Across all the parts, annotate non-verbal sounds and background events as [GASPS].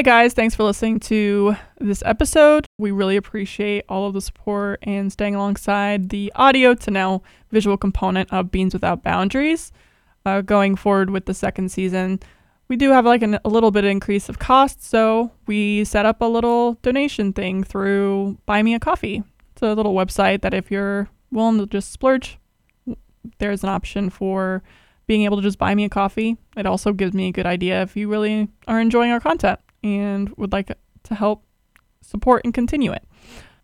Hi, guys. Thanks for listening to this episode. We really appreciate all of the support and staying alongside the audio to now visual component of Beans Without Boundaries. Uh, going forward with the second season, we do have like an, a little bit of increase of cost, so we set up a little donation thing through Buy Me a Coffee. It's a little website that if you're willing to just splurge, there's an option for being able to just buy me a coffee. It also gives me a good idea if you really are enjoying our content and would like to help support and continue it.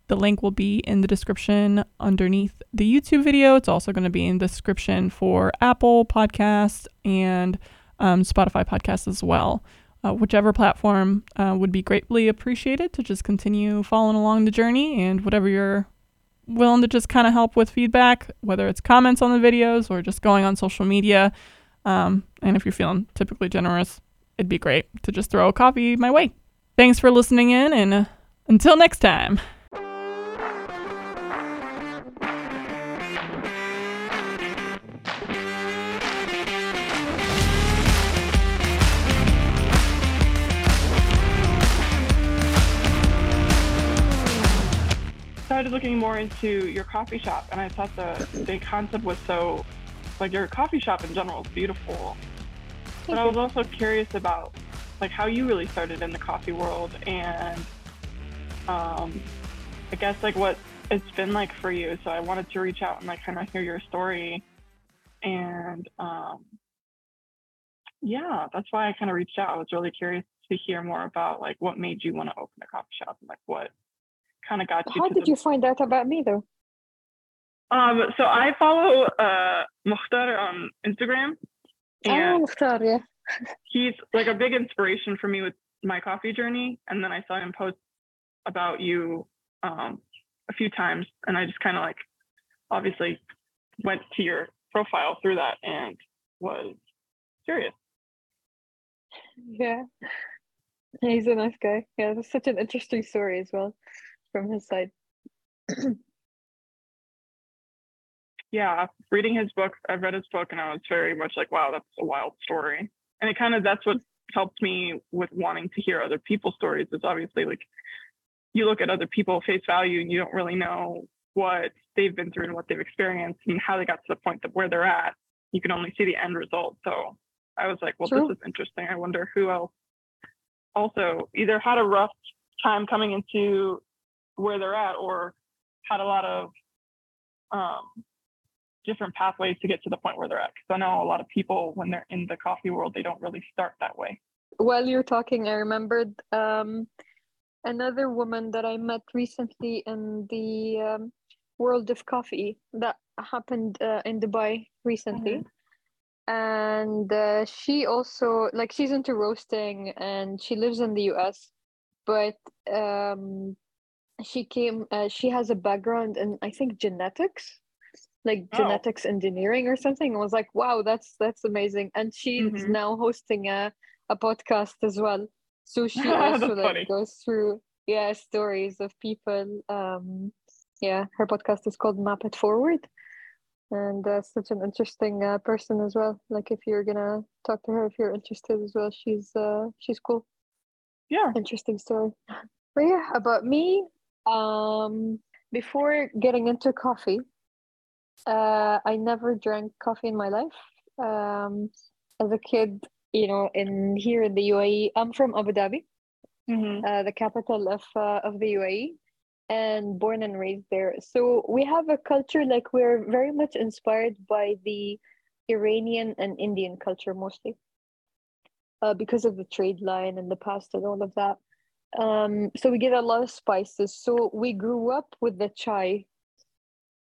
The link will be in the description underneath the YouTube video. It's also going to be in the description for Apple Podcasts and um, Spotify Podcasts as well. Uh, whichever platform uh, would be greatly appreciated to just continue following along the journey and whatever you're willing to just kind of help with feedback, whether it's comments on the videos or just going on social media. Um, and if you're feeling typically generous, it'd be great to just throw a coffee my way. Thanks for listening in, and until next time. started looking more into your coffee shop, and I thought the the concept was so, like your coffee shop in general is beautiful. But I was also curious about like how you really started in the coffee world, and um, I guess like what it's been like for you. So I wanted to reach out and like kind of hear your story, and um, yeah, that's why I kind of reached out. I was really curious to hear more about like what made you want to open a coffee shop and like what kind of got you. How did the... you find out about me though? Um, so I follow uh Mokhtar on Instagram. And oh, yeah. he's like a big inspiration for me with my coffee journey. And then I saw him post about you um a few times, and I just kind of like obviously went to your profile through that and was curious. Yeah. He's a nice guy. Yeah, it's such an interesting story as well from his side. [CLEARS THROAT] yeah, reading his book, I've read his book and I was very much like, wow, that's a wild story. And it kind of that's what helped me with wanting to hear other people's stories is obviously like you look at other people face value and you don't really know what they've been through and what they've experienced and how they got to the point of where they're at. You can only see the end result. So I was like, well, this is interesting. I wonder who else also either had a rough time coming into where they're at or had a lot of um, different pathways to get to the point where they're at. Because I know a lot of people, when they're in the coffee world, they don't really start that way. While you're talking, I remembered um, another woman that I met recently in the um, world of coffee that happened uh, in Dubai recently. Mm-hmm and uh, she also like she's into roasting and she lives in the us but um she came uh, she has a background in i think genetics like oh. genetics engineering or something I was like wow that's that's amazing. And she's mm-hmm. now hosting a, a podcast as well. So [LAUGHS] she also like funny. goes through yeah stories of people um yeah her podcast is called map it forward. And uh, such an interesting uh, person as well. Like if you're gonna talk to her if you're interested as well she's uh she's cool. Yeah. Interesting story. [LAUGHS] But yeah about me um, before getting into coffee, uh, I never drank coffee in my life. Um, as a kid, you know, in here in the UAE, I'm from Abu Dhabi, mm-hmm. uh, the capital of uh, of the UAE, and born and raised there. So we have a culture like we're very much inspired by the Iranian and Indian culture mostly, uh, because of the trade line and the past and all of that um so we get a lot of spices so we grew up with the chai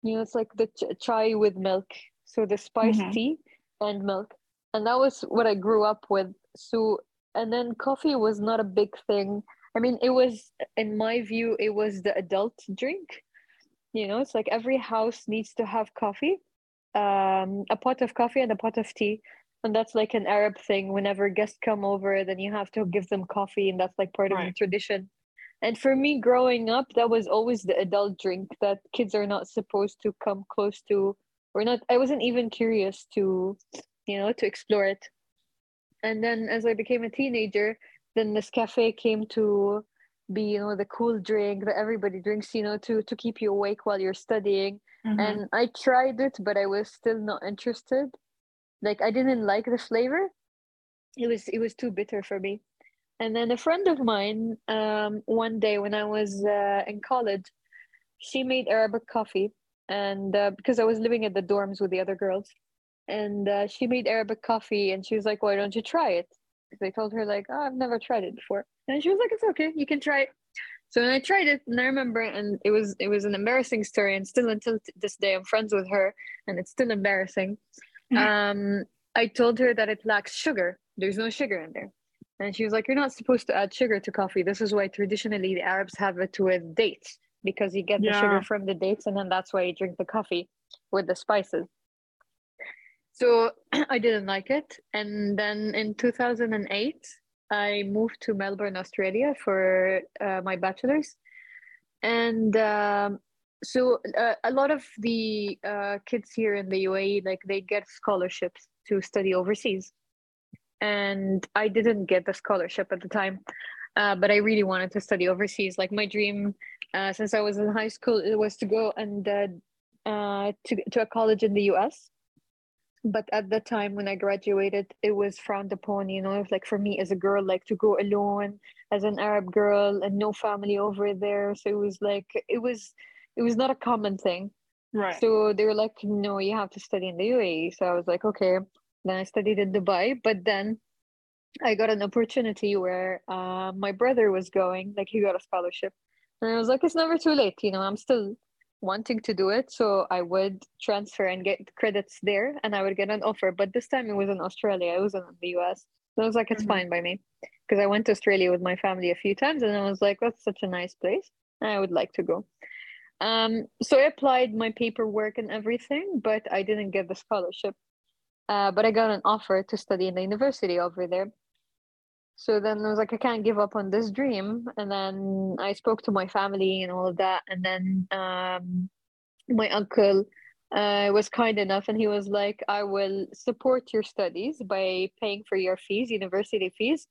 you know it's like the ch- chai with milk. So the spiced mm-hmm. tea and milk. And that was what i grew up with. So and then coffee was not a big thing. I mean it was in my view it was the adult drink. You know it's like every house needs to have coffee um a pot of coffee and a pot of tea. And that's like an arab thing. Whenever guests come over then you have to give them coffee. And that's like part right. of the tradition and for me growing up that was always the adult drink that kids are not supposed to come close to. Or not i wasn't even curious to you know to explore it. And then as i became a teenager then this cafe came to be you know the cool drink that everybody drinks you know to to keep you awake while you're studying. Mhm. and i tried it but i was still not interested. Like i didn't like the flavor. It was it was too bitter for me and then a friend of mine um one day when i was uh, in college she made arabic coffee. And uh, because i was living at the dorms with the other girls. And uh, she made arabic coffee and she was like why don't you try it? They told her like oh, i've never tried it before. And she was like it's okay. You can try it. So i tried it and i remember and it was it was an embarrassing story and still until this day i'm friends with her and it's still embarrassing. Um i told her that it lacks sugar. There's no sugar in there and she was like you're not supposed to add sugar to coffee this is why traditionally the arabs have it with dates because you get the sugar from the dates and then that's why you drink the coffee with the spices so [CLEARS THROAT] I didn't like it. And then in 2008, I moved to Melbourne, Australia for uh, my bachelor's. And um, so uh, a lot of the uh, kids here in the UAE, like they get scholarships to study overseas. And I didn't get the scholarship at the time, uh, but I really wanted to study overseas. Like my dream, uh, since I was in high school, it was to go and uh, uh, to to a college in the US but at the time when I graduated, it was frowned upon, you know, like for me as a girl, like to go alone as an Arab girl and no family over there. So it was like it was it was not a common thing. Right. So they were like, no, you have to study in the UAE. So I was like, okay. Then I studied in Dubai, but then I got an opportunity where uh, my brother was going, like he got a scholarship. And I was like, it's never too late, you know, I'm still wanting to do it. So I would transfer and get credits there and I would get an offer. But this time it was in Australia, it wasn't in the US. So I was like, it's Mhm. fine by me. Because I went to Australia with my family a few times and I was like, that's such a nice place. I would like to go. Um, so I applied my paperwork and everything, but I didn't get the scholarship. Uh, but I got an offer to study in the university over there. So then I was like, I can't give up on this dream. And then I spoke to my family and all of that. And then um, my uncle uh, was kind enough and he was like, I will support your studies by paying for your fees, university fees.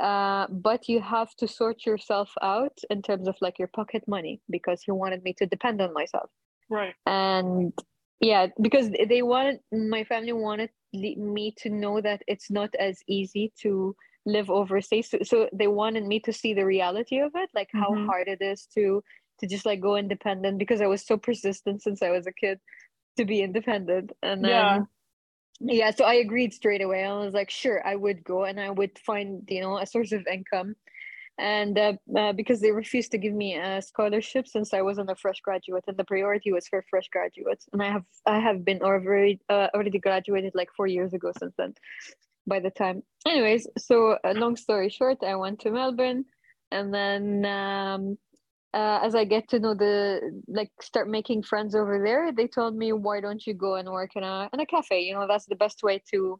Uh, but you have to sort yourself out in terms of like your pocket money because he wanted me to depend on myself Right. and yeah because they wanted my family wanted me to know that it's not as easy to live overseas so, so they wanted me to see the reality of it like how Mhm. hard it is to to just like go independent because i was so persistent since i was a kid to be independent and then Yeah. yeah so i agreed straight away i was like sure i would go and i would find you know a source of income and uh, uh, because they refused to give me a scholarship since I wasn't a fresh graduate, and the priority was for fresh graduates, and I have I have been already uh, already graduated like four years ago since then. By the time, anyways, so uh, long story short, I went to Melbourne, and then um, uh, as I get to know the like start making friends over there, they told me why don't you go and work in a in a cafe? You know that's the best way to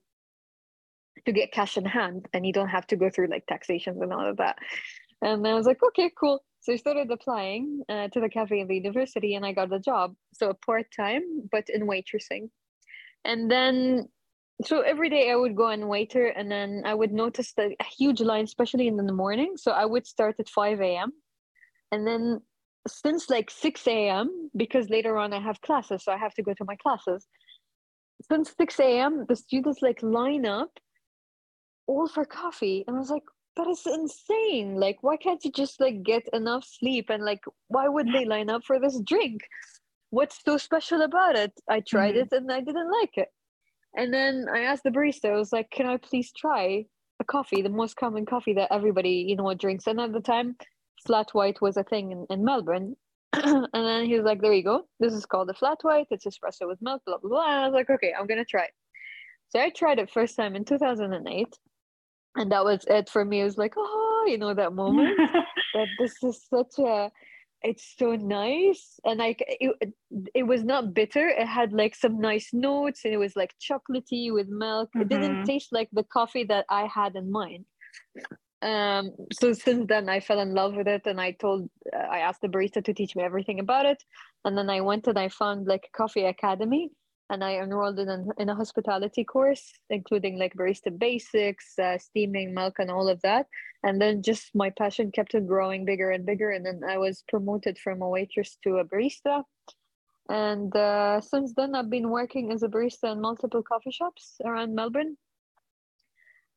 to get cash in hand and you don't have to go through like taxations and all of that. And I was like, okay, cool. So I started applying uh, to the cafe in the university and I got the job. So part time, but in waitressing. And then, so every day I would go and waiter and then I would notice the a huge line, especially in the morning. So I would start at 5 a.m. And then since like 6 a.m., because later on I have classes, so I have to go to my classes. Since 6 a.m., the students like line up all for coffee. And I was like, that is insane. Like, why can't you just like get enough sleep? And like, why would they line up for this drink? What's so special about it? I tried Mhm. it and I didn't like it. And then I asked the barista, I was like, can I please try a coffee, the most common coffee that everybody, you know, drinks? And at the time, flat white was a thing in, in Melbourne. [CLEARS THROAT] and then he was like, there you go. This is called a flat white. It's espresso with milk, blah, blah, blah. And I was like, okay, I'm going to try it. So I tried it first time in 2008 and that was it for me. It was like oh you know that moment [LAUGHS] that this is such a it's so nice. And like it, it was not bitter. It had like some nice notes and it was like chocolatey with milk. It didn't Mhm. taste like the coffee that i had in mind. Um so since then i fell in love with it and i told uh, i asked the barista to teach me everything about it. And then i went and i found like a coffee academy and I enrolled in a, in a hospitality course, including like barista basics, uh, steaming milk, and all of that. And then just my passion kept on growing bigger and bigger. And then I was promoted from a waitress to a barista. And uh, since then, I've been working as a barista in multiple coffee shops around Melbourne.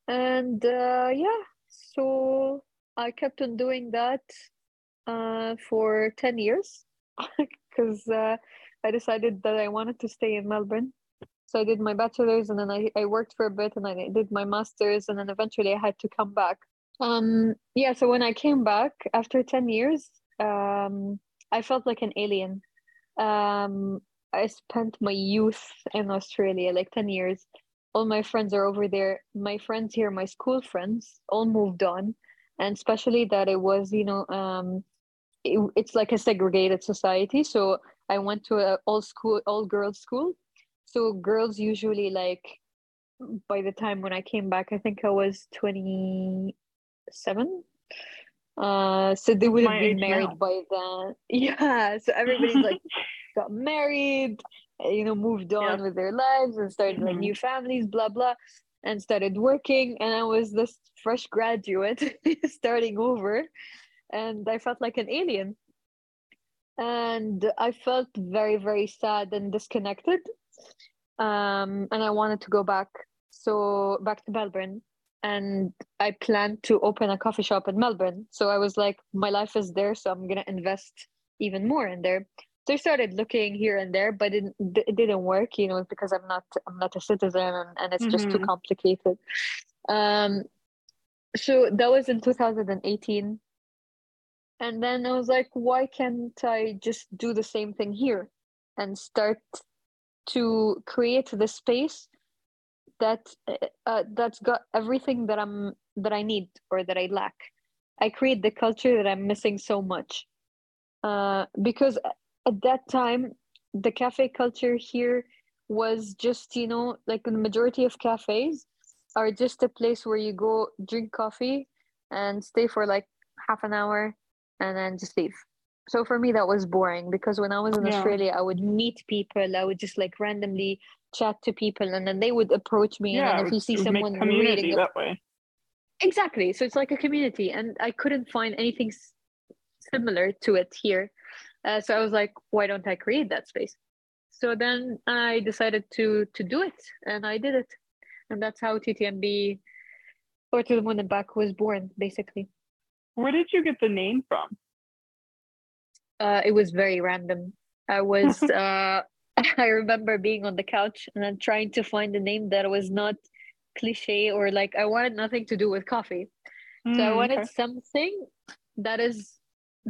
And uh, yeah, so I kept on doing that uh, for 10 years [LAUGHS] because uh, I decided that I wanted to stay in Melbourne. So I did my bachelor's and then I, I worked for a bit and I did my master's and then eventually I had to come back. Um, yeah, so when I came back after 10 years, um, I felt like an alien. Um, I spent my youth in Australia, like 10 years. All my friends are over there. My friends here, my school friends, all moved on. And especially that it was, you know, um, it, it's like a segregated society. So I went to a all school, all girls school. So girls usually like by the time when I came back, I think I was 27. Uh, so they would have been married now. by then. [LAUGHS] Yeah. So everybody's like [LAUGHS] got married, you know, moved on yeah. with their lives and started mm-hmm. like new families, blah, blah, and started working. And I was this fresh graduate [LAUGHS] starting over. And I felt like an alien and I felt very, very sad and disconnected. Um, and I wanted to go back. So back to Melbourne. And I planned to open a coffee shop in Melbourne. So I was like, my life is there, so I'm gonna invest even more in there. So I started looking here and there, but it, it didn't work, you know, because I'm not I'm not a citizen and, and it's mm-hmm. just too mm-hmm. complicated. Um, so that was in 2018 and then i was like why can't i just do the same thing here and start to create the space that uh, that's got everything that i'm that i need or that i lack. I create the culture that i'm missing so much. Uh, because at that time the cafe culture here was just you know like the majority of cafes are just a place where you go drink coffee and stay for like half an hour and then just leave. So for me, that was boring because when I was in yeah. Australia, I would meet people. I would just like randomly chat to people, and then they would approach me. Yeah, and if you see someone reading that way, exactly. So it's like a community, and I couldn't find anything s- similar to it here. Uh, so I was like, why don't I create that space? So then I decided to to do it, and I did it, and that's how TTMB or to the moon and back was born, basically. Where did you get the name from? Uh, it was very random. I was [LAUGHS] uh, [LAUGHS] I remember being on the couch and then trying to find a name that was not cliche or like I wanted nothing to do with coffee. Mm, so I mm, wanted okay. something that is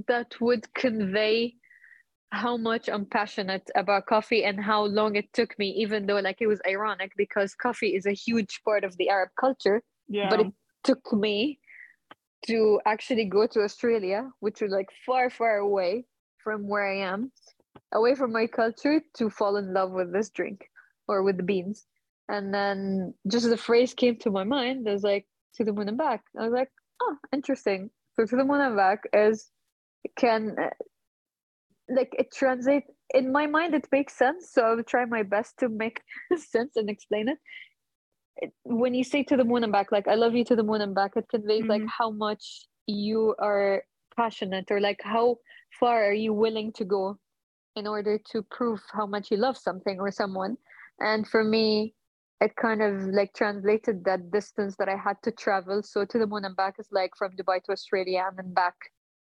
that would convey how much I'm passionate about coffee and how long it took me, even though like it was ironic because coffee is a huge part of the Arab culture. Yeah. But it took me to actually go to Australia, which was like far, far away from where I am, away from my culture, to fall in love with this drink or with the beans. And then just the phrase came to my mind. I was like, to the moon and back. I was like, oh, interesting. So to the moon and back is can uh, like it translate in my mind it makes sense so i will try my best to make [LAUGHS] sense and explain it when you say to the moon and back like i love you to the moon and back it conveys mm-hmm. like how much you are passionate or like how far are you willing to go in order to prove how much you love something or someone. And for me it kind of like translated that distance that i had to travel. So to the moon and back is like from dubai to australia and then back.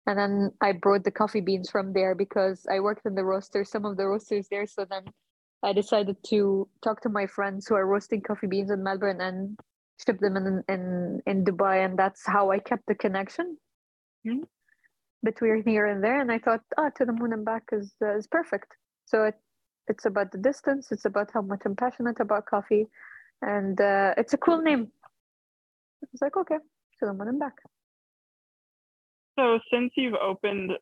And then i brought the coffee beans from there because i worked in the roaster some of the roasters there. So then I decided to talk to my friends who are roasting coffee beans in Melbourne and ship them in in, in Dubai, and that's how I kept the connection mm-hmm. between here and there. And I thought, ah, oh, to the moon and back is uh, is perfect. So it it's about the distance. It's about how much I'm passionate about coffee, and uh, it's a cool name. It's like okay, to the moon and back. So since you've opened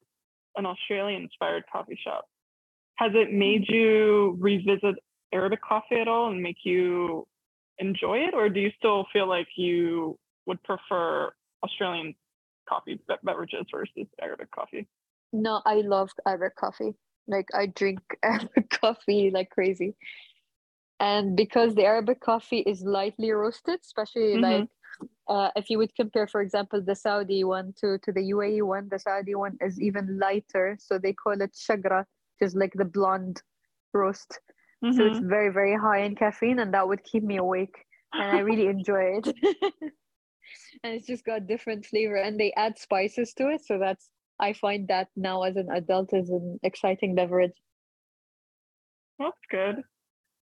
an Australian inspired coffee shop, has it made you revisit Arabic coffee at all and make you enjoy it, or do you still feel like you would prefer Australian coffee beverages versus Arabic coffee? No, I love Arabic coffee. Like I drink [LAUGHS] Arabic coffee like crazy. and because the Arabic coffee is lightly roasted, especially Mhm. like uh, if you would compare, for example, the Saudi one to, to the UAE one, the Saudi one is even lighter. So they call it shagra, which is like the blonde roast. So it's Mhm. very, very high in caffeine, and that would keep me awake. And I really [LAUGHS] enjoy it. [LAUGHS] and it's just got different flavor, and they add spices to it. So that's, I find that now as an adult is an exciting beverage. That's good.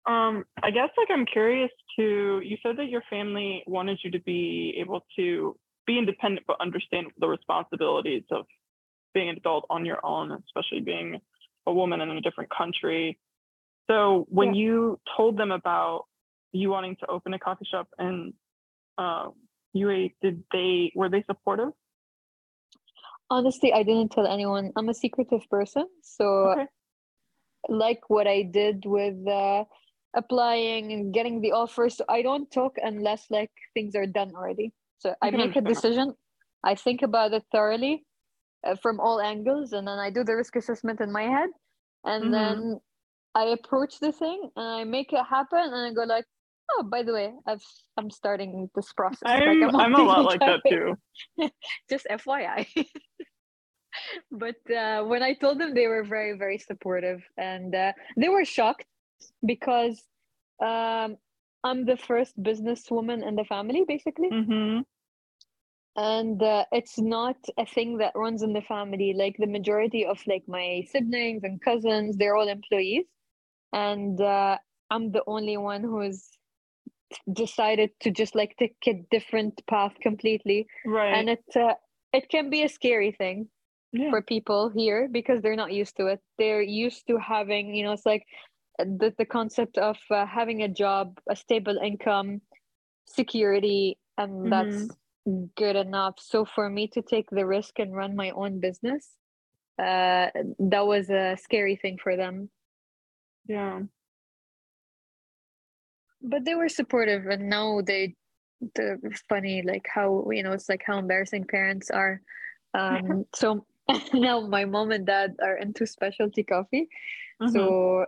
Um, I guess like I'm curious to you said that your family wanted you to be able to be independent but understand the responsibilities of being an adult on your own, especially being a woman in a different country. So when you told them about you wanting to open a coffee shop in uh, UAE, did they were they supportive? Honestly, I didn't tell anyone. I'm a secretive person. So Okay. like what I did with uh, applying and getting the offers. So I don't talk unless like things are done already. So I make a decision. I think about it thoroughly uh, from all angles, and then I do the risk assessment in my head, and Mhm. then I approach the thing and I make it happen, and I go like, oh, by the way, I've I'm starting this process. Like, I'm I'm a lot like that too. [LAUGHS] just FYI. [LAUGHS] but uh, when I told them, they were very, very supportive, and uh, they were shocked because um, I'm the first businesswoman in the family, basically, hmm and uh, it's not a thing that runs in the family. Like the majority of like my siblings and cousins, they're all employees, and uh, I'm the only one who's decided to just like take a different path completely Right. and it uh, it can be a scary thing yeah. for people here because they're not used to it. They're used to having, you know, it's like the, the concept of uh, having a job, a stable income, security, and that's good enough. So for me to take the risk and run my own business, uh, that was a scary thing for them. yeah. But they were supportive, and now they, the funny like how you know it's like how embarrassing parents are. Um, [LAUGHS] so [LAUGHS] now my mom and dad are into specialty coffee. Mhm. so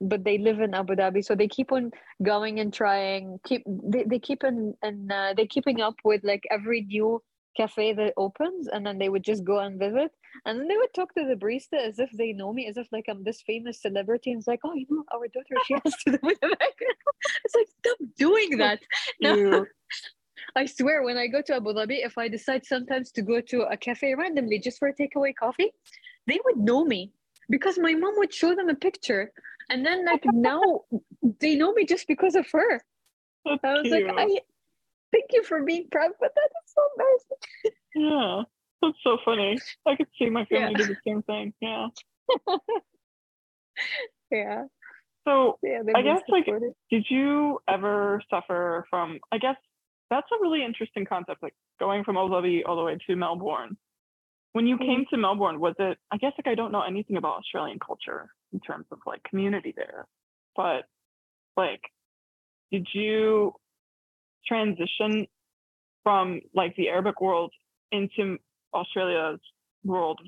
but they live in abu dhabi so they keep on going and trying keep they, they keep in and uh, they're keeping up with like every new cafe that opens and then they would just go and visit. And then they would talk to the barista as if they know me as if like i'm this famous celebrity and it's like oh you know our daughter she has to do with the background. [LAUGHS] It's like stop doing that. [LAUGHS] No. I swear, when I go to Abu Dhabi, if I decide sometimes to go to a cafe randomly just for a takeaway coffee, they would know me because my mom would show them a picture. And then, like, now they know me just because of her. That's I was cute. like, I thank you for being proud, but that is so nice Yeah. That's so funny. I could see my family Yeah. do the same thing. Yeah. [LAUGHS] Yeah. So Yeah. I guess, like, did you ever suffer from I guess that's a really interesting concept, like going from Abu Dhabi all the way to Melbourne. When you mm-hmm. came to Melbourne, was it I guess like I don't know anything about Australian culture in terms of like community there, but like did you transition from like the Arabic world into Australia's world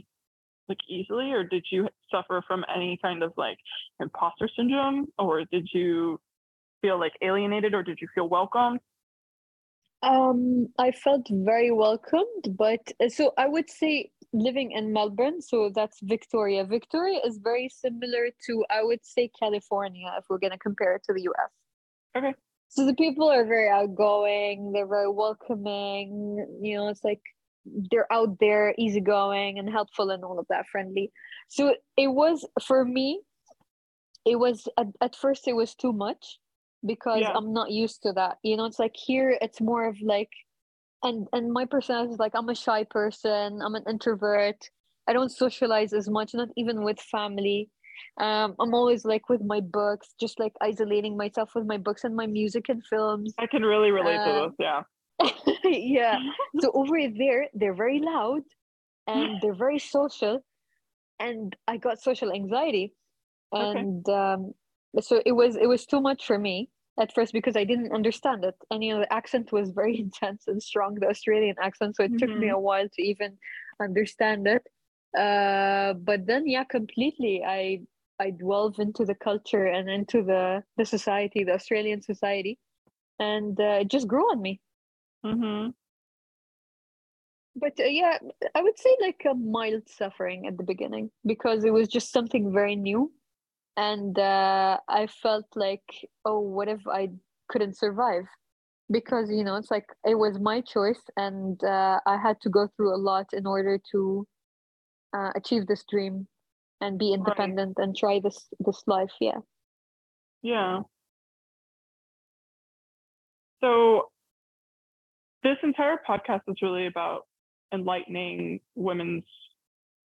like easily or did you suffer from any kind of like imposter syndrome or did you feel like alienated or did you feel welcome Um, I felt very welcomed, but uh, so I would say living in Melbourne, so that's Victoria. Victoria is very similar to, I would say, California, if we're going to compare it to the US. Okay. So the people are very outgoing, they're very welcoming, you know, it's like they're out there, easygoing and helpful and all of that, friendly. So it was, for me, it was, at, at first, it was too much because Yeah. I'm not used to that. You know, it's like here it's more of like and and my personality is like I'm a shy person, I'm an introvert. I don't socialize as much, not even with family. Um, I'm always like with my books, just like isolating myself with my books and my music and films. i can really relate Uh, to this yeah [LAUGHS] yeah. [LAUGHS] So over there, they're very loud and [GASPS] they're very social. And I got social anxiety. Okay. And um, so it was it was too much for me at first because I didn't understand it. And you know, the accent was [LAUGHS] very intense and strong, the Australian accent. So it took me Mhm. a while to even understand it. Uh, but then yeah, completely. I I delve into the culture and into the the society, the Australian society, and uh, it just grew on me. Mm-hmm. But uh, yeah, I would say like a mild suffering at the beginning because it was just something very new, and uh, I felt like, oh, what if I couldn't survive? Because you know, it's like it was my choice, and uh, I had to go through a lot in order to uh, achieve this dream and be independent right. and try this this life. Yeah. Yeah. So this entire podcast is really about enlightening women's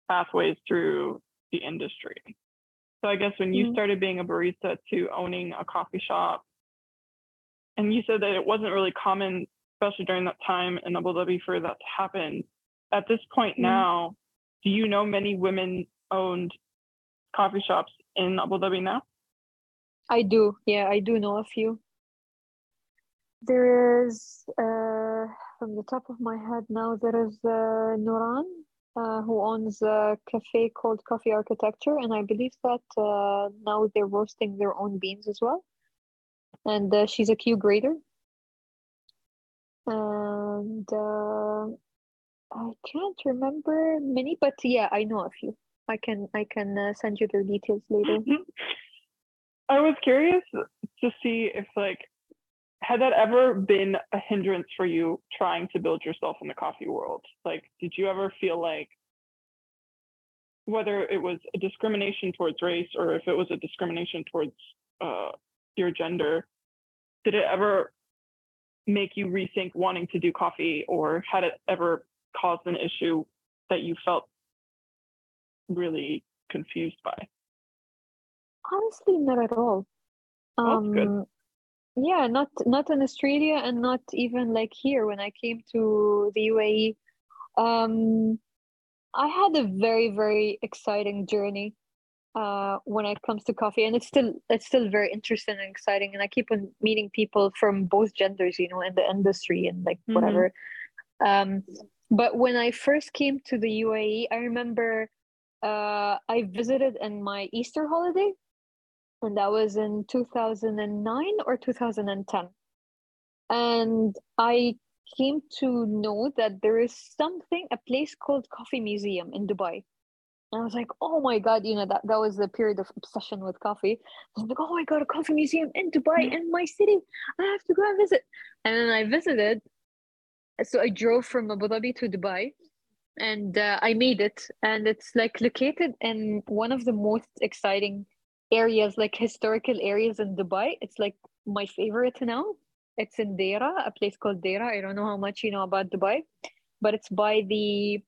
pathways through the industry. So I guess when you mm-hmm. started being a barista to owning a coffee shop, and you said that it wasn't really common, especially during that time in Abu Dhabi, for that to happen. At this point mm-hmm. now, do you know many women owned coffee shops in Abu Dhabi now? I do. Yeah, I do know a few. There is, uh, from the top of my head now, there is uh, Nuran, uh, who owns a cafe called Coffee Architecture, and I believe that uh, now they're roasting their own beans as well. And uh, she's a Q grader. And uh, I can't remember many, but yeah, I know a few. I can I can uh, send you their details later. [LAUGHS] I was curious to see if like had that ever been a hindrance for you trying to build yourself in the coffee world? Like, did you ever feel like whether it was a discrimination towards race or if it was a discrimination towards uh, your gender, did it ever make you rethink wanting to do coffee or had it ever caused an issue that you felt really confused by? Honestly, not at all. Um, good. Yeah, not not in Australia and not even like here when I came to the UAE. Um, I had a very very exciting journey uh, when it comes to coffee, and it's still it's still very interesting and exciting. And I keep on meeting people from both genders, you know, in the industry and like mm-hmm. whatever. Um, but when I first came to the UAE, I remember uh, I visited in my Easter holiday, and that was in 2009 or 2010. And I came to know that there is something, a place called Coffee Museum in Dubai. And I was like, oh my God, you know, that, that was the period of obsession with coffee. I was like, oh my God, a coffee museum in Dubai, in my city. I have to go and visit. And then I visited. So I drove from Abu Dhabi to Dubai and uh, I made it. And it's like located in one of the most exciting areas, like historical areas in Dubai. It's like my favorite now. It's in Deira, a place called Deira. I don't know how much you know about Dubai, but it's by the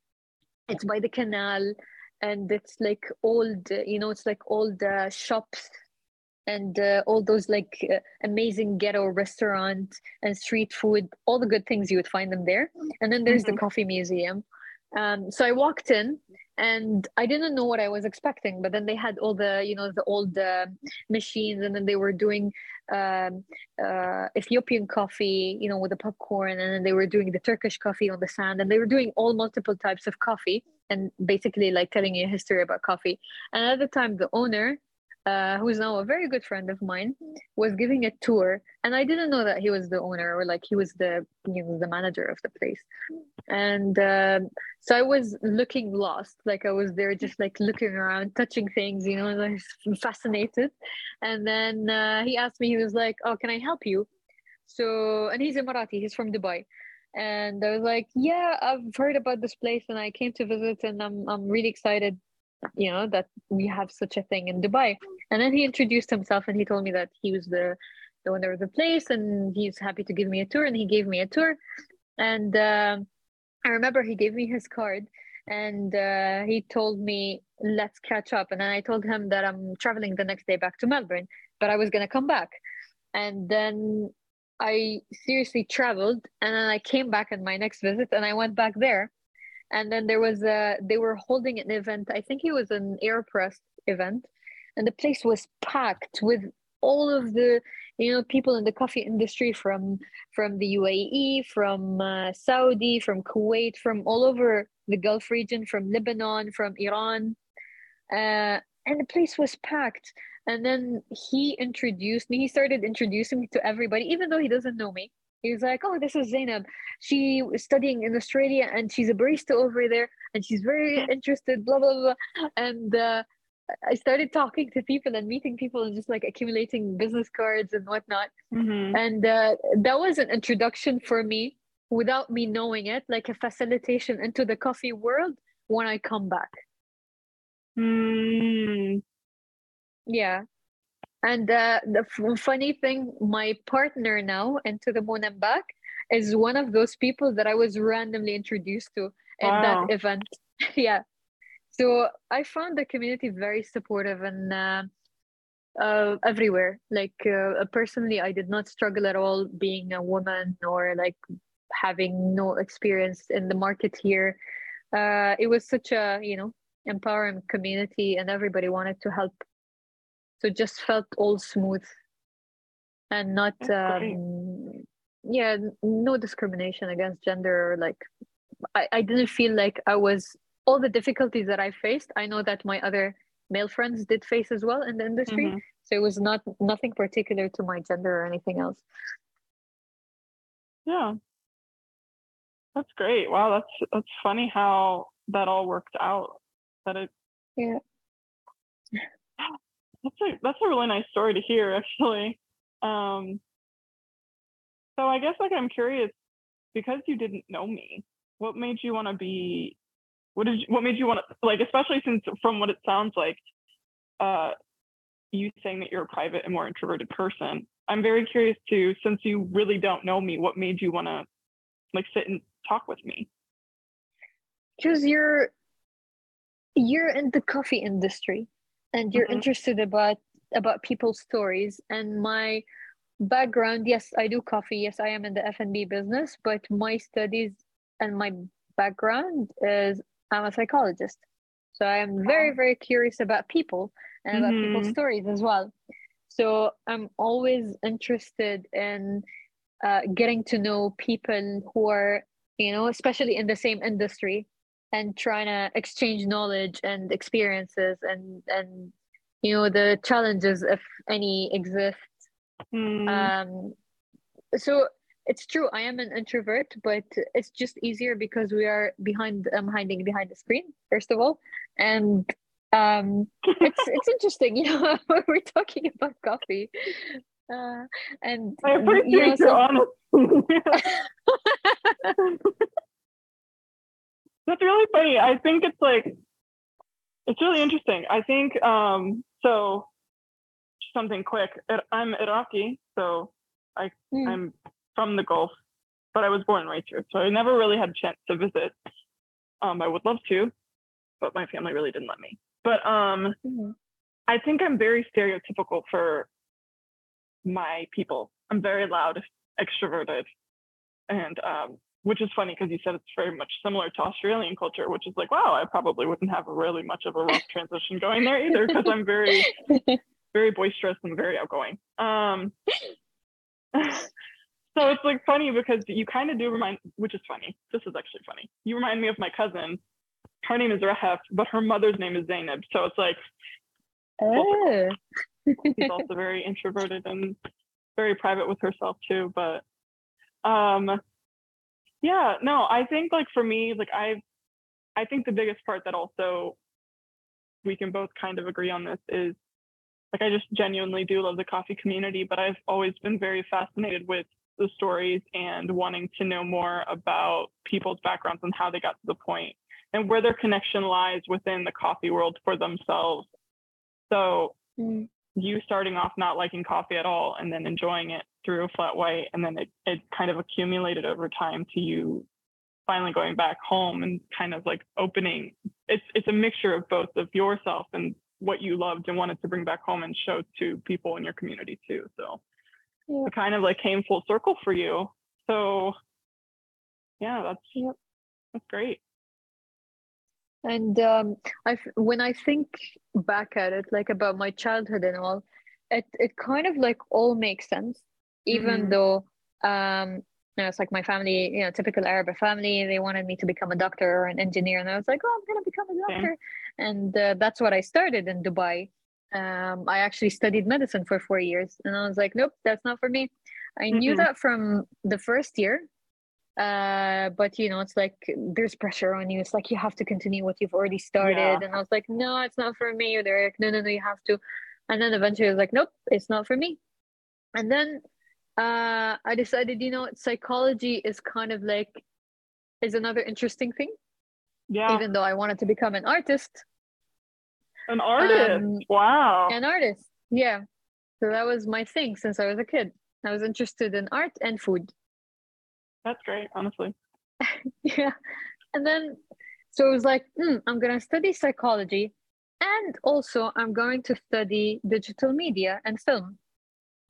it's by the canal and it's like old you know it's like old uh, shops and uh, all those like uh, amazing ghetto restaurant and street food all the good things you would find them there and then there's mm-hmm. the coffee museum um, so I walked in and I didn't know what I was expecting, but then they had all the, you know, the old uh, machines and then they were doing um, uh, Ethiopian coffee, you know, with the popcorn and then they were doing the Turkish coffee on the sand and they were doing all multiple types of coffee and basically like telling you a history about coffee. And at the time, the owner uh, who is now a very good friend of mine, was giving a tour, and I didn't know that he was the owner or like he was the you know the manager of the place, and uh, so I was looking lost, like I was there just like looking around, touching things, you know, and I was [LAUGHS] fascinated, and then uh, he asked me, he was like, "Oh, can I help you?" So, and he's Emirati, he's from Dubai. And I was like, yeah, I've heard about this place and I came to visit and I'm, I'm really excited you know that we have such a thing in dubai. And then he introduced himself and he told me that he was the the owner of the place and he's happy to give me a tour and he gave me a tour. And uh, i remember he gave me his card and uh, he told me let's catch up. And then i told him that i'm traveling the next day back to melbourne but i was going to come back. And then i seriously traveled and then i came back in my next visit and i went back there and then there was a they were holding an event i think it was an AeroPress event and the place was packed with all of the you know people in the coffee industry from from the uae from uh, saudi from kuwait from all over the gulf region from lebanon from iran uh, and the place was packed. And then he introduced me. He started introducing me to everybody, even though he doesn't know me. He was like, "Oh, this is Zainab. She was studying in Australia, and she's a barista over there, and she's very interested." Blah blah blah. And uh, I started talking to people and meeting people and just like accumulating business cards and whatnot. Mm-hmm. And uh, that was an introduction for me without me knowing it, like a facilitation into the coffee world when I come back. Mm. Yeah. And uh, the f- funny thing, my partner now into the Moon and Back is one of those people that I was randomly introduced to in Wow. that event. [LAUGHS] yeah. So I found the community very supportive and uh, uh, everywhere. Like uh, personally, I did not struggle at all being a woman or like having no experience in the market here. Uh, it was such a you know empowering community, and everybody wanted to help. So it just felt all smooth, and not um, yeah, no discrimination against gender or like I, I didn't feel like I was all the difficulties that I faced. I know that my other male friends did face as well in the industry. Mhm. So it was not nothing particular to my gender or anything else. Yeah. That's great. Wow, that's that's funny how that all worked out. That it Yeah. That's a that's a really nice story to hear [LAUGHS] actually. Um so I guess like I'm curious because you didn't know me, what made you want to be what did you, what made you want to like especially since from what it sounds like uh you saying that you're a private and more introverted person. I'm very curious to since you really don't know me, what made you want to like sit and talk with me? Because you're you're in the coffee industry and you're Mhm. interested about about people's stories. And my background yes i do coffee. Yes i am in the f&b business but my studies and my background is i'm a psychologist. So i am very very curious about people and about people's Mhm. stories as well. So i'm always interested in uh, getting to know people who are you know especially in the same industry and trying to exchange knowledge and experiences and and you know the challenges if any exist Hmm. um so it's true i am an introvert but it's just easier because we are behind i'm hiding behind the screen first of all and um it's [LAUGHS] it's interesting you know [LAUGHS] we're talking about coffee uh and I appreciate you know your some- honesty. [LAUGHS] That's really funny. I think it's like it's really interesting. I think um so something quick. I'm Iraqi, so Hmm. I'm from the Gulf, but I was born right here, so I never really had a chance to visit. Um, I would love to, but my family really didn't let me. But um, Mhm. I think I'm very stereotypical for my people. I'm very loud, extroverted, and um, which is funny because you said it's very much similar to Australian culture, which is like, wow, I probably wouldn't have really much of a rough transition going there either because I'm very, [LAUGHS] very boisterous and very outgoing. Um, [LAUGHS] so it's like funny because you kind of do remind, which is funny. This is actually funny. You remind me of my cousin. Her name is Rahef, but her mother's name is Zainab. So it's like Oh. she's also [LAUGHS] very introverted and very private with herself too but um yeah no i think like for me like i i think the biggest part that also we can both kind of agree on this is like i just genuinely do love the coffee community but i've always been very fascinated with the stories and wanting to know more about people's backgrounds and how they got to the point and where their connection lies within the coffee world for themselves so Mm. you starting off not liking coffee at all and then enjoying it through a flat white and then it, it kind of accumulated over time to you finally going back home and kind of like opening it's it's a mixture of both of yourself and what you loved and wanted to bring back home and show to people in your community too so Yeah. it kind of like came full circle for you so yeah that's Yep. that's great And um, I when I think back at it, like about my childhood and all, it it kind of like all makes sense, even Mhm. though um, you know, it's like my family, you know, typical Arab family. They wanted me to become a doctor or an engineer, and I was like, oh, I'm gonna become a doctor, and uh, that's what I started in Dubai. Um, I actually studied medicine for four years, and I was like, nope, that's not for me. I knew Mhm. that from the first year, uh, but you know, it's like there's pressure on you. It's like you have to continue what you've already started, Yeah. and I was like, no, it's not for me. They're like, no, no, no, you have to. And then eventually, I was like, nope, it's not for me. And then uh, I decided, you know, psychology is kind of like is another interesting thing. Yeah. Even though I wanted to become an artist, An artist. Um, wow. an artist, yeah. So that was my thing since I was a kid. I was interested in art and food. [LAUGHS] That's great, honestly. yeah. And then, so it was like, hmm, I'm going to study psychology and also I'm going to study digital media and film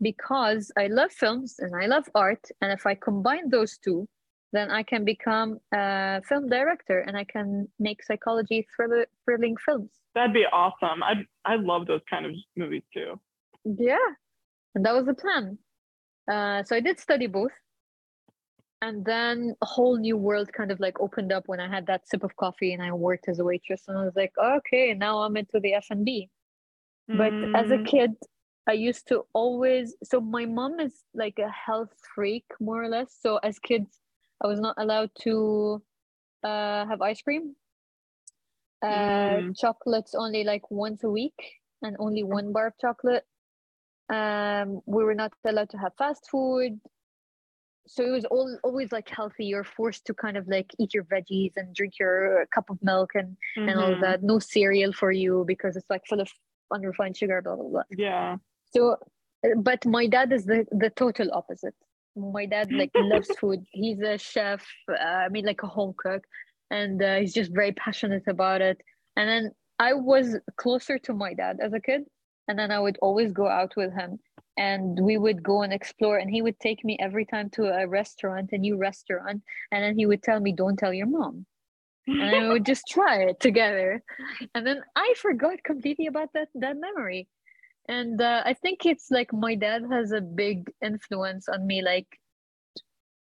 because I love films and I love art. And if I combine those two, then I can become a film director and I can make psychology thriller, thrilling films. That'd be awesome. I I love those kind of movies too. Yeah. And that was the plan. Uh, so I did study both. And then a whole new world kind of like opened up when I had that sip of coffee and I worked as a waitress and I was like, okay, now I'm into the F&B. But as a Mm, kid, I used to always so my mom is like a health freak more or less. So as kids, I was not allowed to uh, have ice cream. Uh, Mm. chocolates only like once a week and only one bar of chocolate. Um, we were not allowed to have fast food. So it was all always like healthy. You're forced to kind of like eat your veggies and drink your cup of milk and and all mhm. that. No cereal for you because it's like full of unrefined sugar, blah blah blah. Yeah. So, but my dad is the the total opposite. My dad like [LAUGHS] loves food. He's a chef. Uh, I mean, like a home cook, and uh, he's just very passionate about it. And then I was closer to my dad as a kid, and then I would always go out with him, and we would go and explore. And he would take me every time to a restaurant, a new restaurant, and then he would tell me, "Don't tell your mom." and we would just [LAUGHS] try it together. And then I forgot completely about that that memory. And uh, I think it's like my dad has a big influence on me, like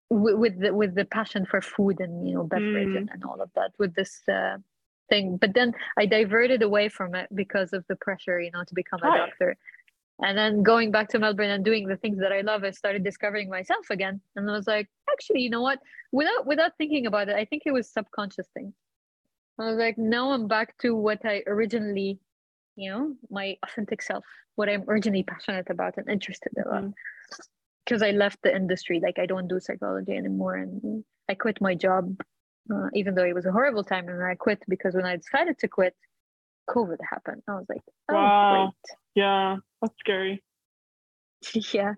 with with the, with the passion for food and you know beverage Mm. and, and all of that with this uh, thing. But then I diverted away from it because of the pressure, you know, to become a doctor. And then going back to Melbourne and doing the things that I love, I started discovering myself again. And I was like, actually, you know what? Without without thinking about it, I think it was subconscious thing. I was like, now I'm back to what I originally, you know, my authentic self, what I'm originally passionate about and interested about. Mhm. Because I left the industry, like I don't do psychology anymore, and I quit my job, uh, even though it was a horrible time. And I quit because when I decided to quit, COVID happened. I was like, oh, Wow. Yeah. That's scary. [LAUGHS] yeah.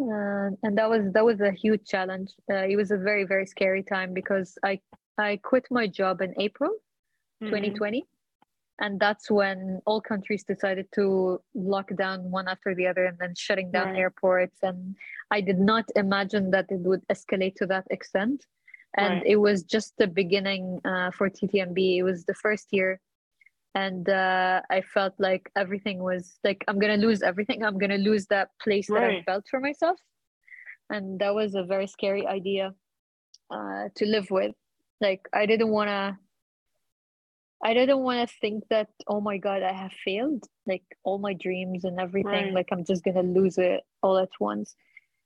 Uh, and that was that was a huge challenge. Uh, it was a very very scary time because I I quit my job in April Mhm. 2020 and that's when all countries decided to lock down one after the other and then shutting down Right. airports. And i did not imagine that it would escalate to that extent. And Right. it was just the beginning uh, for ttmb it was the first year. And uh, i felt like everything was like i'm gonna lose everything. I'm gonna lose that place that i felt for myself. And that was a very scary idea uh, to live with. Like i didn't want to I didn't want to think that, oh my God, I have failed. Like all my dreams and everything, Right. like I'm just going to lose it all at once.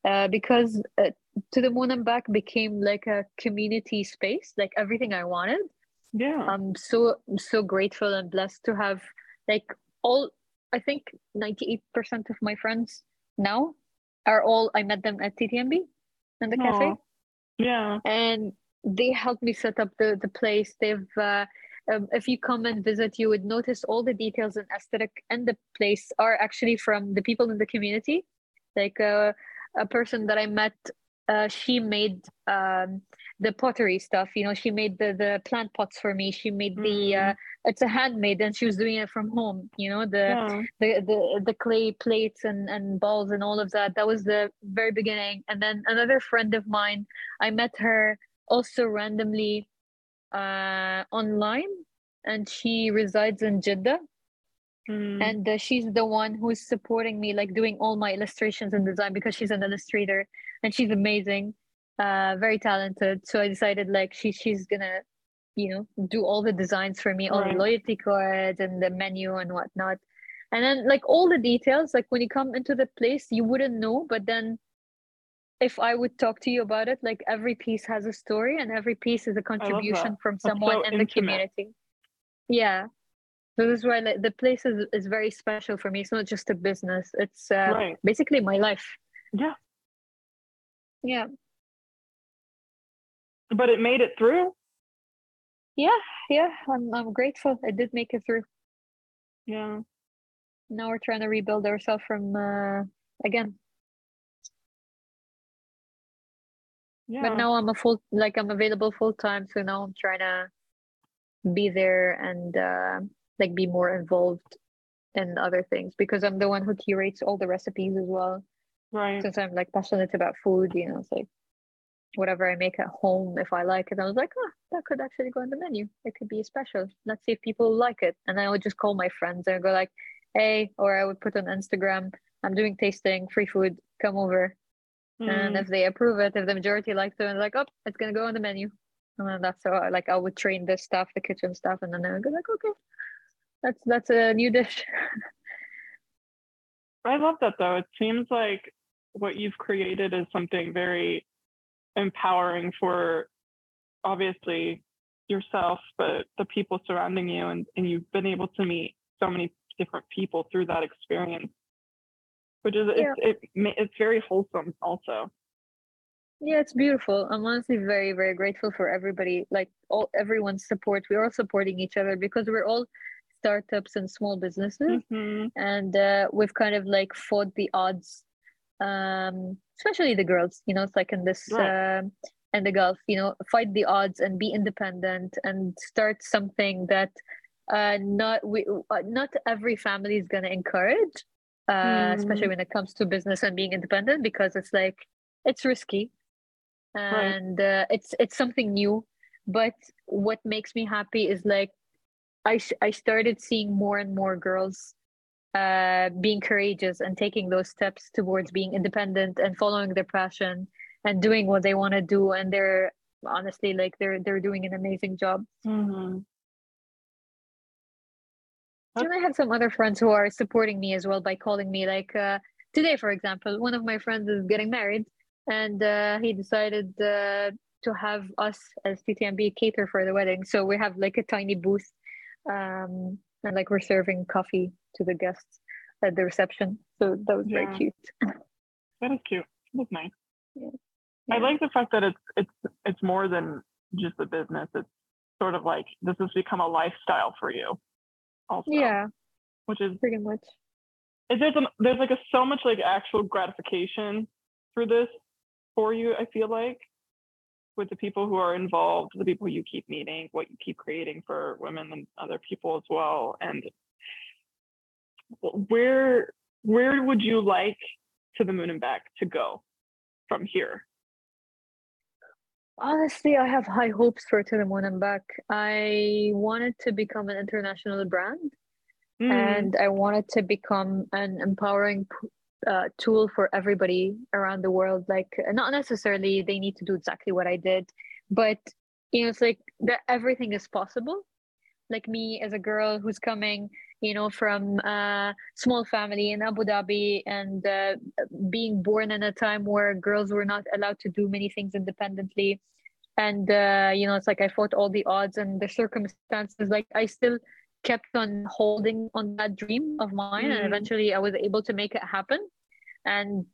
Uh, because uh, To the Moon and Back became like a community space, like everything I wanted. Yeah. I'm so, so grateful and blessed to have like all, I think 98% of my friends now are all, I met them at TTMB in the cafe yeah. and they helped me set up the the place they've uh, um, if you come and visit you would notice all the details and aesthetic and the place are actually from the people in the community like uh, a person that i met uh, she made um, the pottery stuff you know she made the the plant pots for me she made the uh, it's a handmade and she was doing it from home you know the Yeah. the the, the clay plates and, and balls and all of that. That was the very beginning. And then another friend of mine, I met her also randomly uh, online, and she resides in Jeddah. Mm. And uh, she's the one who's supporting me, like doing all my illustrations and design because she's an illustrator and she's amazing. uh, very talented. So I decided like she she's gonna, you know, do all the designs for me, all Right. the loyalty cards and the menu and whatnot. And then like all the details, like when you come into the place, you wouldn't know, but then if I would talk to you about it, like every piece has a story and every piece is a contribution from someone so in the community. Yeah. So this is why like the place is, is very special for me. It's not just a business. It's uh, Right. basically my life. Yeah. Yeah. But it made it through. Yeah. Yeah. I'm I'm grateful. I did make it through. Yeah. Now we're trying to rebuild ourselves from uh again. Yeah. But now I'm a full like I'm available full time. So now I'm trying to be there and uh like be more involved in other things because I'm the one who curates all the recipes as well. right. since I'm like passionate about food, you know, it's like whatever I make at home, if I like it, I was like, oh, that could actually go on the menu. It could be special. Let's see if people like it. And I would just call my friends and go like, hey, or I would put on Instagram, I'm doing tasting, free food, come over. And Mm. if they approve it, if the majority likes it, and like, oh, it's gonna go on the menu. And then that's how I, like I would train the staff, the kitchen staff, and then would go like, okay, that's that's a new dish. [LAUGHS] I love that though. It seems like what you've created is something very empowering for obviously yourself, but the people surrounding you, and, and you've been able to meet so many different people through that experience, which is Yeah. it's, it, it's very wholesome also. Yeah, it's beautiful. I'm honestly very, very grateful for everybody, like all everyone's support. We're all supporting each other because we're all startups and small businesses, Mhm. and uh, we've kind of like fought the odds. Um, especially the girls, you know, it's like in this Right. um in the Gulf, you know, fight the odds and be independent and start something that uh not we uh, not every family is gonna encourage, uh, especially Mm. when it comes to business and being independent because it's like it's risky. And uh, it's it's something new. But what makes me happy is like I I started seeing more and more girls uh being courageous and taking those steps towards being independent and following their passion and doing what they want to do. And they're honestly like they're they're doing an amazing job. Mhm. And i have some other friends who are supporting me as well by calling me like uh today for example one of my friends is getting married and uh he decided uh to have us as TTMB cater for the wedding. So we have like a tiny booth, um, and like we're serving coffee to the guests at the reception. So that was Yeah. very cute. [LAUGHS] That is cute. That's nice. I Yeah. like the fact that it's it's it's more than just a business. It's sort of like this has become a lifestyle for you. Also, Yeah, which is pretty much. is there's a, there's like a so much like actual gratification through this for you. I feel like with the people who are involved, the people you keep meeting, what you keep creating for women and other people as well. And where where would you like to the moon and back to go from here? Honestly, I have high hopes for the Moon and Back. I wanted to become an international brand. Mm, and I wanted to become an empowering uh, tool for everybody around the world. Like, not necessarily they need to do exactly what I did, but you know, it's like that everything is possible. Like me as a girl who's coming, you know, from a small family in Abu Dhabi and uh, being born in a time where girls were not allowed to do many things independently. And, uh, you know, it's like I fought all the odds and the circumstances. Like, I still kept on holding on that dream of mine Mm. and eventually i was able to make it happen and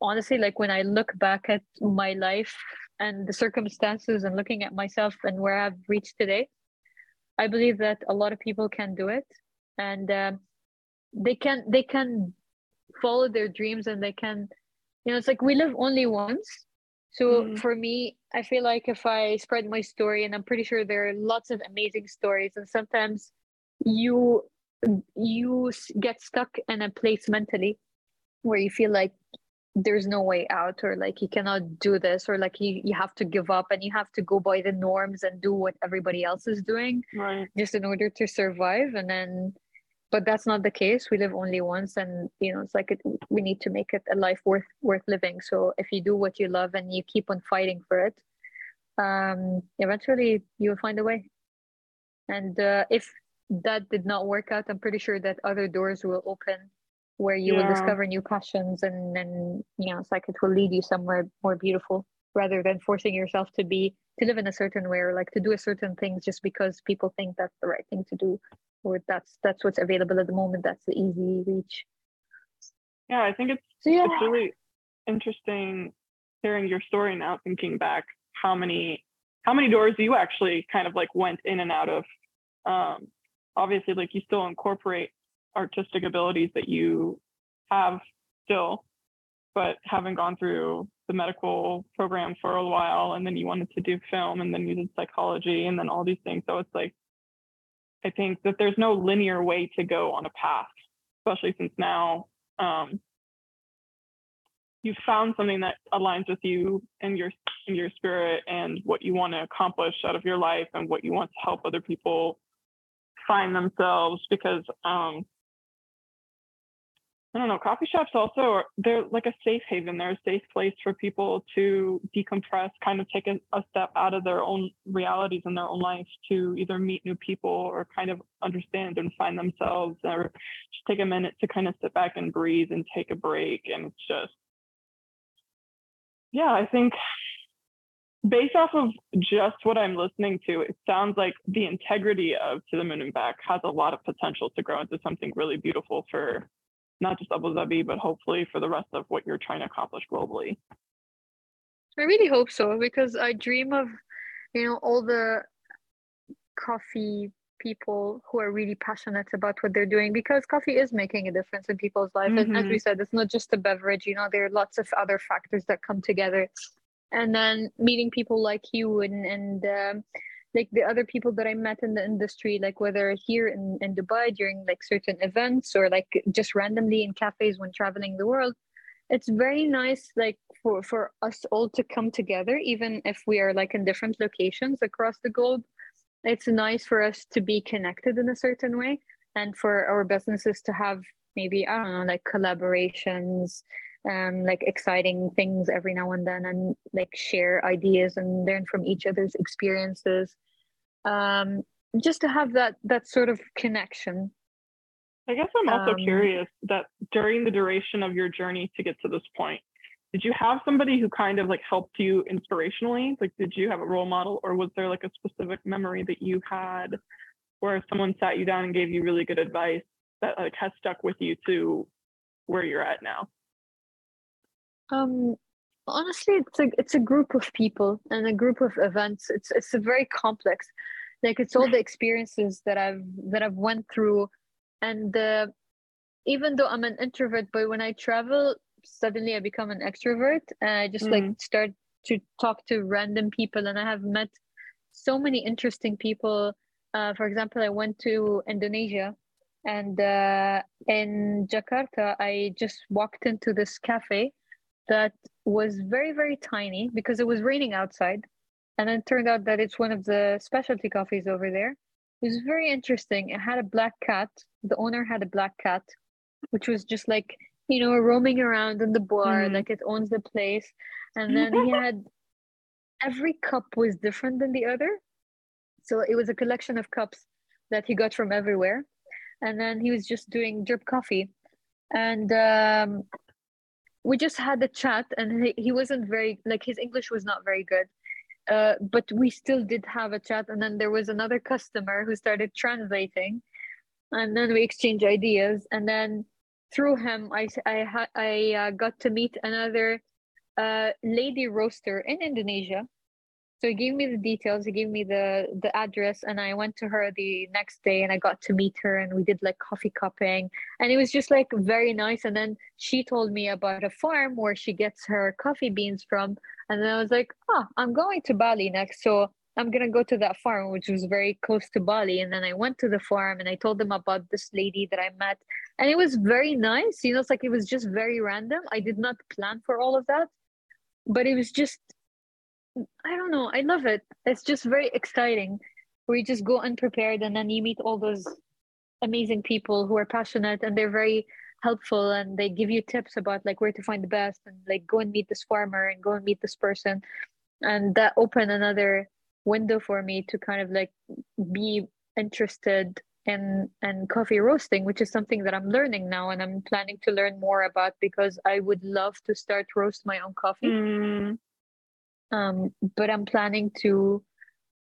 honestly like when i look back at my life and the circumstances and looking at myself and where i've reached today i believe that a lot of people can do it and um, they can they can follow their dreams and they can you know it's like we live only once so Mm. for me i feel like if i spread my story and i'm pretty sure there are lots of amazing stories and sometimes you you get stuck in a place mentally where you feel like there's no way out or like you cannot do this or like you, you have to give up and you have to go by the norms and do what everybody else is doing right. just in order to survive and then but that's not the case. We live only once and you know it's like it, we need to make it a life worth worth living. So if you do what you love and you keep on fighting for it um eventually you'll find a way. And uh, if that did not work out i'm pretty sure that other doors will open where you yeah. will discover new passions and then you know it's like it will lead you somewhere more beautiful rather than forcing yourself to be to live in a certain way or like to do a certain things just because people think that's the right thing to do or that's that's what's available at the moment that's the easy reach yeah i think it's so, yeah. it's really interesting hearing your story now thinking back how many how many doors you actually kind of like went in and out of um obviously like you still incorporate artistic abilities that you have still but having gone through the medical program for a while and then you wanted to do film and then you did psychology and then all these things. So it's like i think that there's no linear way to go on a path especially since now um, you've found something that aligns with you and your and your spirit and what you want to accomplish out of your life and what you want to help other people find themselves because um, I don't know, coffee shops also are they're like a safe haven. They're a safe place for people to decompress, kind of take a, a, step out of their own realities in their own life to either meet new people or kind of understand and find themselves or just take a minute to kind of sit back and breathe and take a break. And it's just yeah, I think based off of just what I'm listening to, it sounds like the integrity of To the Moon and Back has a lot of potential to grow into something really beautiful for not just Abu Dhabi, but hopefully for the rest of what you're trying to accomplish globally. I really hope so because I dream of, you know, all the coffee people who are really passionate about what they're doing because coffee is making a difference in people's lives. Mm-hmm. And as we mm-hmm. said, it's not just a beverage, you know, there are lots of other factors that come together. And then meeting people like you and, and um, like the other people that I met in the industry, like whether here in, in Dubai during like certain events or like just randomly in cafes when traveling the world, it's very nice like for, for us all to come together, even if we are like in different locations across the globe. It's nice for us to be connected in a certain way and for our businesses to have maybe, I don't know, like collaborations um, like exciting things every now and then and like share ideas and learn from each other's experiences um, just to have that that sort of connection i guess i'm also um, curious that during the duration of your journey to get to this point did you have somebody who kind of like helped you inspirationally like did you have a role model or was there like a specific memory that you had where someone sat you down and gave you really good advice that like has stuck with you to where you're at now um, honestly, it's a it's a group of people and a group of events. It's it's a very complex. Like it's all the experiences that I've that I've went through, and uh, even though I'm an introvert, but when I travel, suddenly I become an extrovert, and I just mm. like start to talk to random people, and I have met so many interesting people. Uh, for example, I went to Indonesia, and uh, in Jakarta, I just walked into this cafe that was very, very tiny because it was raining outside. And then it turned out that it's one of the specialty coffees over there. It was very interesting. It had a black cat. The owner had a black cat, which was just like, you know, roaming around in the bar, mm. like it owns the place. And then he [LAUGHS] had every cup was different than the other. So it was a collection of cups that he got from everywhere. And then he was just doing drip coffee. And um, we just had a chat and he, he wasn't very like his english was not very good uh, but we still did have a chat. And then there was another customer who started translating. And then we exchanged ideas. And then through him i i, I uh, got to meet another uh, lady roaster in indonesia so he gave me the details he gave me the the address and i went to her the next day and i got to meet her and we did like coffee cupping. And it was just like very nice. And then she told me about a farm where she gets her coffee beans from. And then i was like oh i'm going to bali next. So i'm to go to that farm which was very close to bali. And then i went to the farm and i told them about this lady that i met. And it was very nice you know it's like it was just very random. I did not plan for all of that but it was just I don't know. I love it. It's just very exciting where you just go unprepared and then you meet all those amazing people who are passionate and they're very helpful and they give you tips about like where to find the best and like go and meet this farmer and go and meet this person and that opened another window for me to kind of like be interested in in coffee roasting which is something that i'm learning now and i'm planning to learn more about because i would love to start roast my own coffee Mm, um, but i'm planning to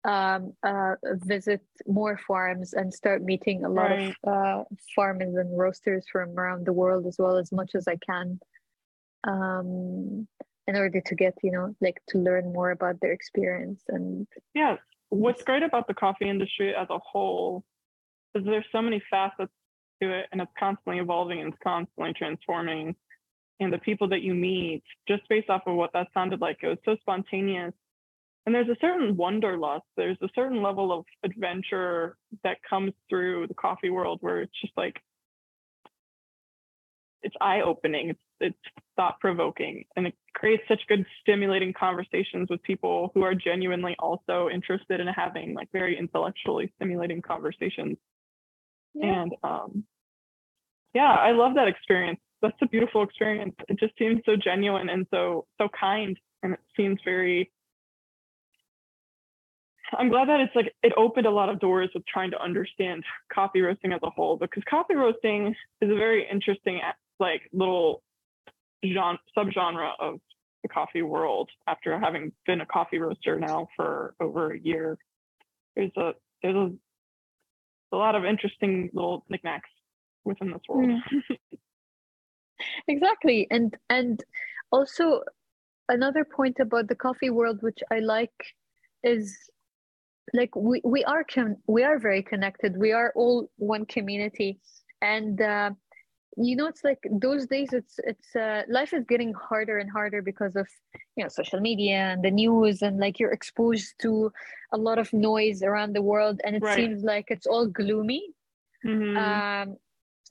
um, uh, visit more farms and start meeting a lot Right. of uh, farmers and roasters from around the world as well as much as I can um, in order to get, you know, like to learn more about their experience. And yeah. What's great about the coffee industry as a whole is there's so many facets to it and it's constantly evolving and it's constantly transforming. And the people that you meet, just based off of what that sounded like, it was so spontaneous. And there's a certain wanderlust, there's a certain level of adventure that comes through the coffee world where it's just like it's eye-opening, it's it's thought-provoking, and it creates such good stimulating conversations with people who are genuinely also interested in having like very intellectually stimulating conversations. yeah, And um, yeah, I love that experience. That's a beautiful experience. It just seems so genuine and so so kind, and it seems very. I'm glad that it's like it opened a lot of doors with trying to understand coffee roasting as a whole because coffee roasting is a very interesting like little genre subgenre of the coffee world. After having been a coffee roaster now for over a year, there's a there's a a lot of interesting little knickknacks within this world. Mm. [LAUGHS] exactly. And and also another point about the coffee world, which I like, is like we, we are con- we are very connected. We are all one community, and uh, you know it's like those days. It's it's uh, life is getting harder and harder because of you know social media and the news, and like you're exposed to a lot of noise around the world, and it Right. seems like it's all gloomy Mhm. um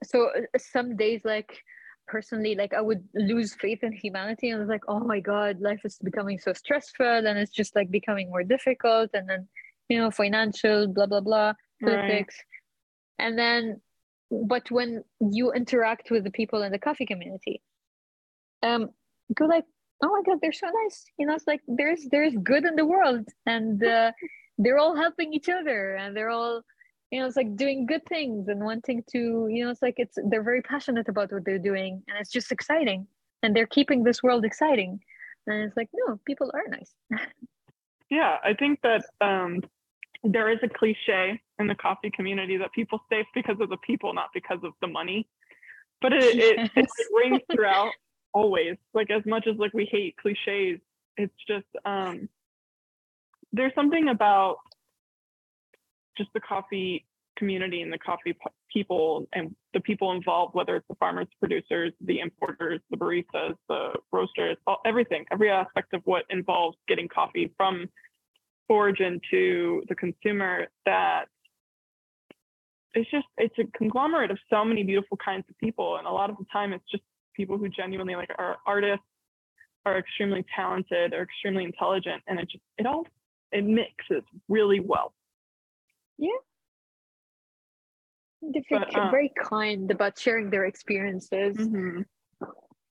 so uh, some days like personally like i would lose faith in humanity and i was like oh my god life is becoming so stressful and it's just like becoming more difficult and then you know financial blah blah blah Right. politics and then but when you interact with the people in the coffee community um go like oh my god they're so nice you know it's like there's there's good in the world and uh, they're all helping each other and they're all you know it's like doing good things and wanting to you know it's like it's they're very passionate about what they're doing and it's just exciting and they're keeping this world exciting and it's like no people are nice [LAUGHS] Yeah, I think that um, there is a cliche in the coffee community that people stay because of the people, not because of the money. But it, it, [LAUGHS] it rings [LAUGHS] throughout always. Like as much as like we hate cliches, it's just um, there's something about just the coffee community and the coffee people and the people involved, whether it's the farmers, producers, the importers, the baristas, the roasters, all, everything, every aspect of what involves getting coffee from origin to the consumer that it's just it's a conglomerate of so many beautiful kinds of people. And a lot of the time it's just people who genuinely like are artists are extremely talented are extremely intelligent and it just it all it mixes really well they're very, But, uh, very kind about sharing their experiences. Mhm.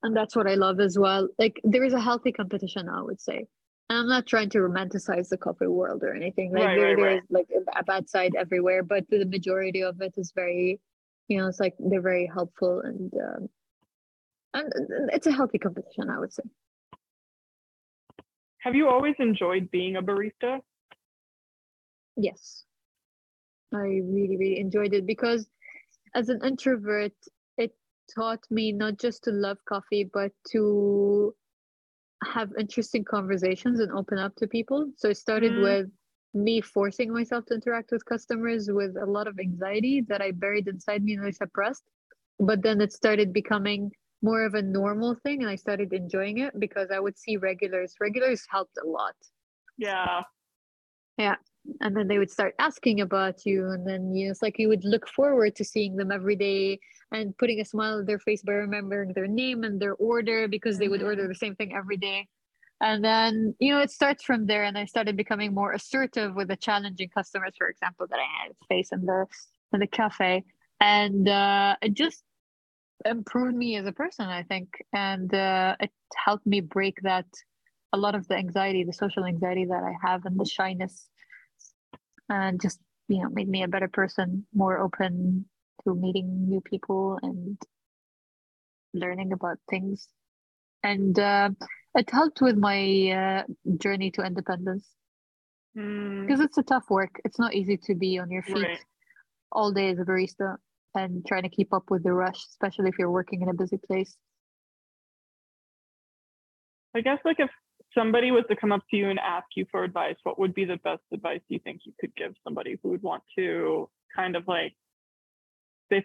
and that's what i love as well. Like there is a healthy competition i would say. And i'm not trying to romanticize the coffee world or anything. Like Right, there, right, there right. is like a, bad side everywhere but the majority of it is very you know it's like they're very helpful and um and it's a healthy competition i would say. Have you always enjoyed being a barista? Yes i really really enjoyed it because as an introvert it taught me not just to love coffee but to have interesting conversations and open up to people. So it started Mm. with me forcing myself to interact with customers with a lot of anxiety that i buried inside me and i suppressed. But then it started becoming more of a normal thing and i started enjoying it because i would see regulars. Regulars helped a lot. Yeah. yeah and then they would start asking about you and then you know it's like you would look forward to seeing them every day and putting a smile on their face by remembering their name and their order because they would order the same thing every day. And then you know it starts from there and i started becoming more assertive with the challenging customers for example that i had to face in the in the cafe. And uh, it just improved me as a person i think. And uh, it helped me break that a lot of the anxiety the social anxiety that i have and the shyness and just you know made me a better person more open to meeting new people and learning about things. And uh, it helped with my uh, journey to independence. Mm, because it's a tough work. It's not easy to be on your feet Right. all day as a barista and trying to keep up with the rush especially if you're working in a busy place. I guess like if somebody was to come up to you and ask you for advice, what would be the best advice you think you could give somebody who would want to kind of like they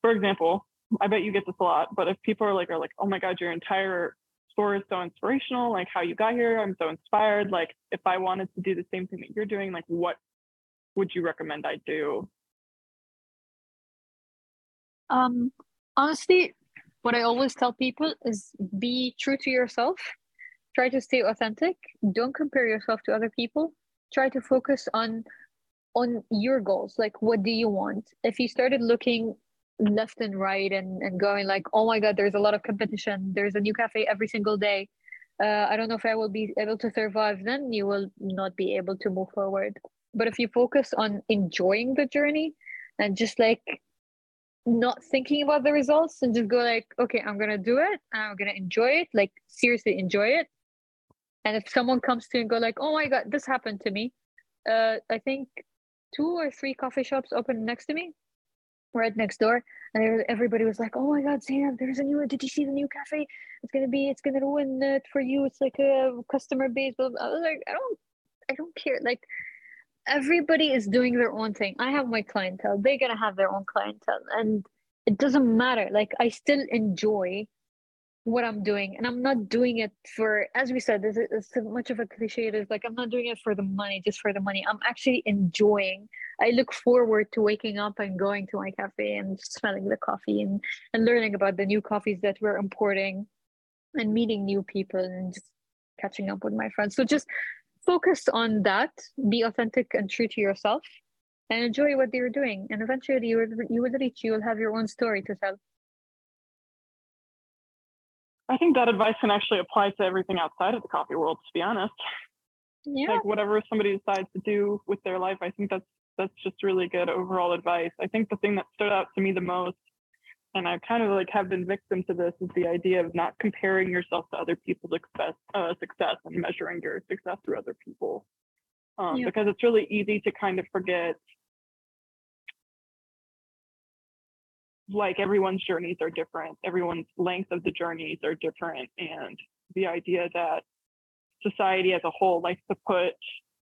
for example, I bet you get this a lot, but if people are like are like, "Oh my god, your entire store is so inspirational, like how you got here, I'm so inspired, like if I wanted to do the same thing that you're doing, like what would you recommend I do?" Um, honestly, what I always tell people is be true to yourself. Try to stay authentic. Don't compare yourself to other people. Try to focus on on your goals. Like what do you want? If you started looking left and right and, and going like, oh my God, there's a lot of competition. There's a new cafe every single day. Uh, I don't know if I will be able to survive, then you will not be able to move forward. But if you focus on enjoying the journey and just like not thinking about the results and just go like okay i'm gonna do it i'm gonna enjoy it like seriously enjoy it and if someone comes to you and go like oh my god this happened to me uh i think two or three coffee shops opened next to me right next door and everybody was like oh my god Zainab, there's a new did you see the new cafe it's gonna be it's gonna ruin it for you it's like a customer base blah. i was like i don't i don't care like everybody is doing their own thing. I have my clientele, they're gonna have their own clientele, and it doesn't matter. Like I still enjoy what I'm doing, and I'm not doing it for, as we said, this is much of a cliche. It is like I'm not doing it for the money, just for the money. I'm actually enjoying. I look forward to waking up and going to my cafe and smelling the coffee and and learning about the new coffees that we're importing, and meeting new people and just catching up with my friends. So just focus on that be authentic and true to yourself and enjoy what you're doing and eventually you will, you will reach you will have your own story to tell I think that advice can actually apply to everything outside of the coffee world, to be honest. yeah like whatever somebody decides to do with their life i think that's that's just really good overall advice i think the thing that stood out to me the most and i kind of like have been victim to this is the idea of not comparing yourself to other people's success uh, success and measuring your success through other people um, Yeah. because it's really easy to kind of forget like everyone's journeys are different. Everyone's length of the journeys are different. And the idea that society as a whole likes to put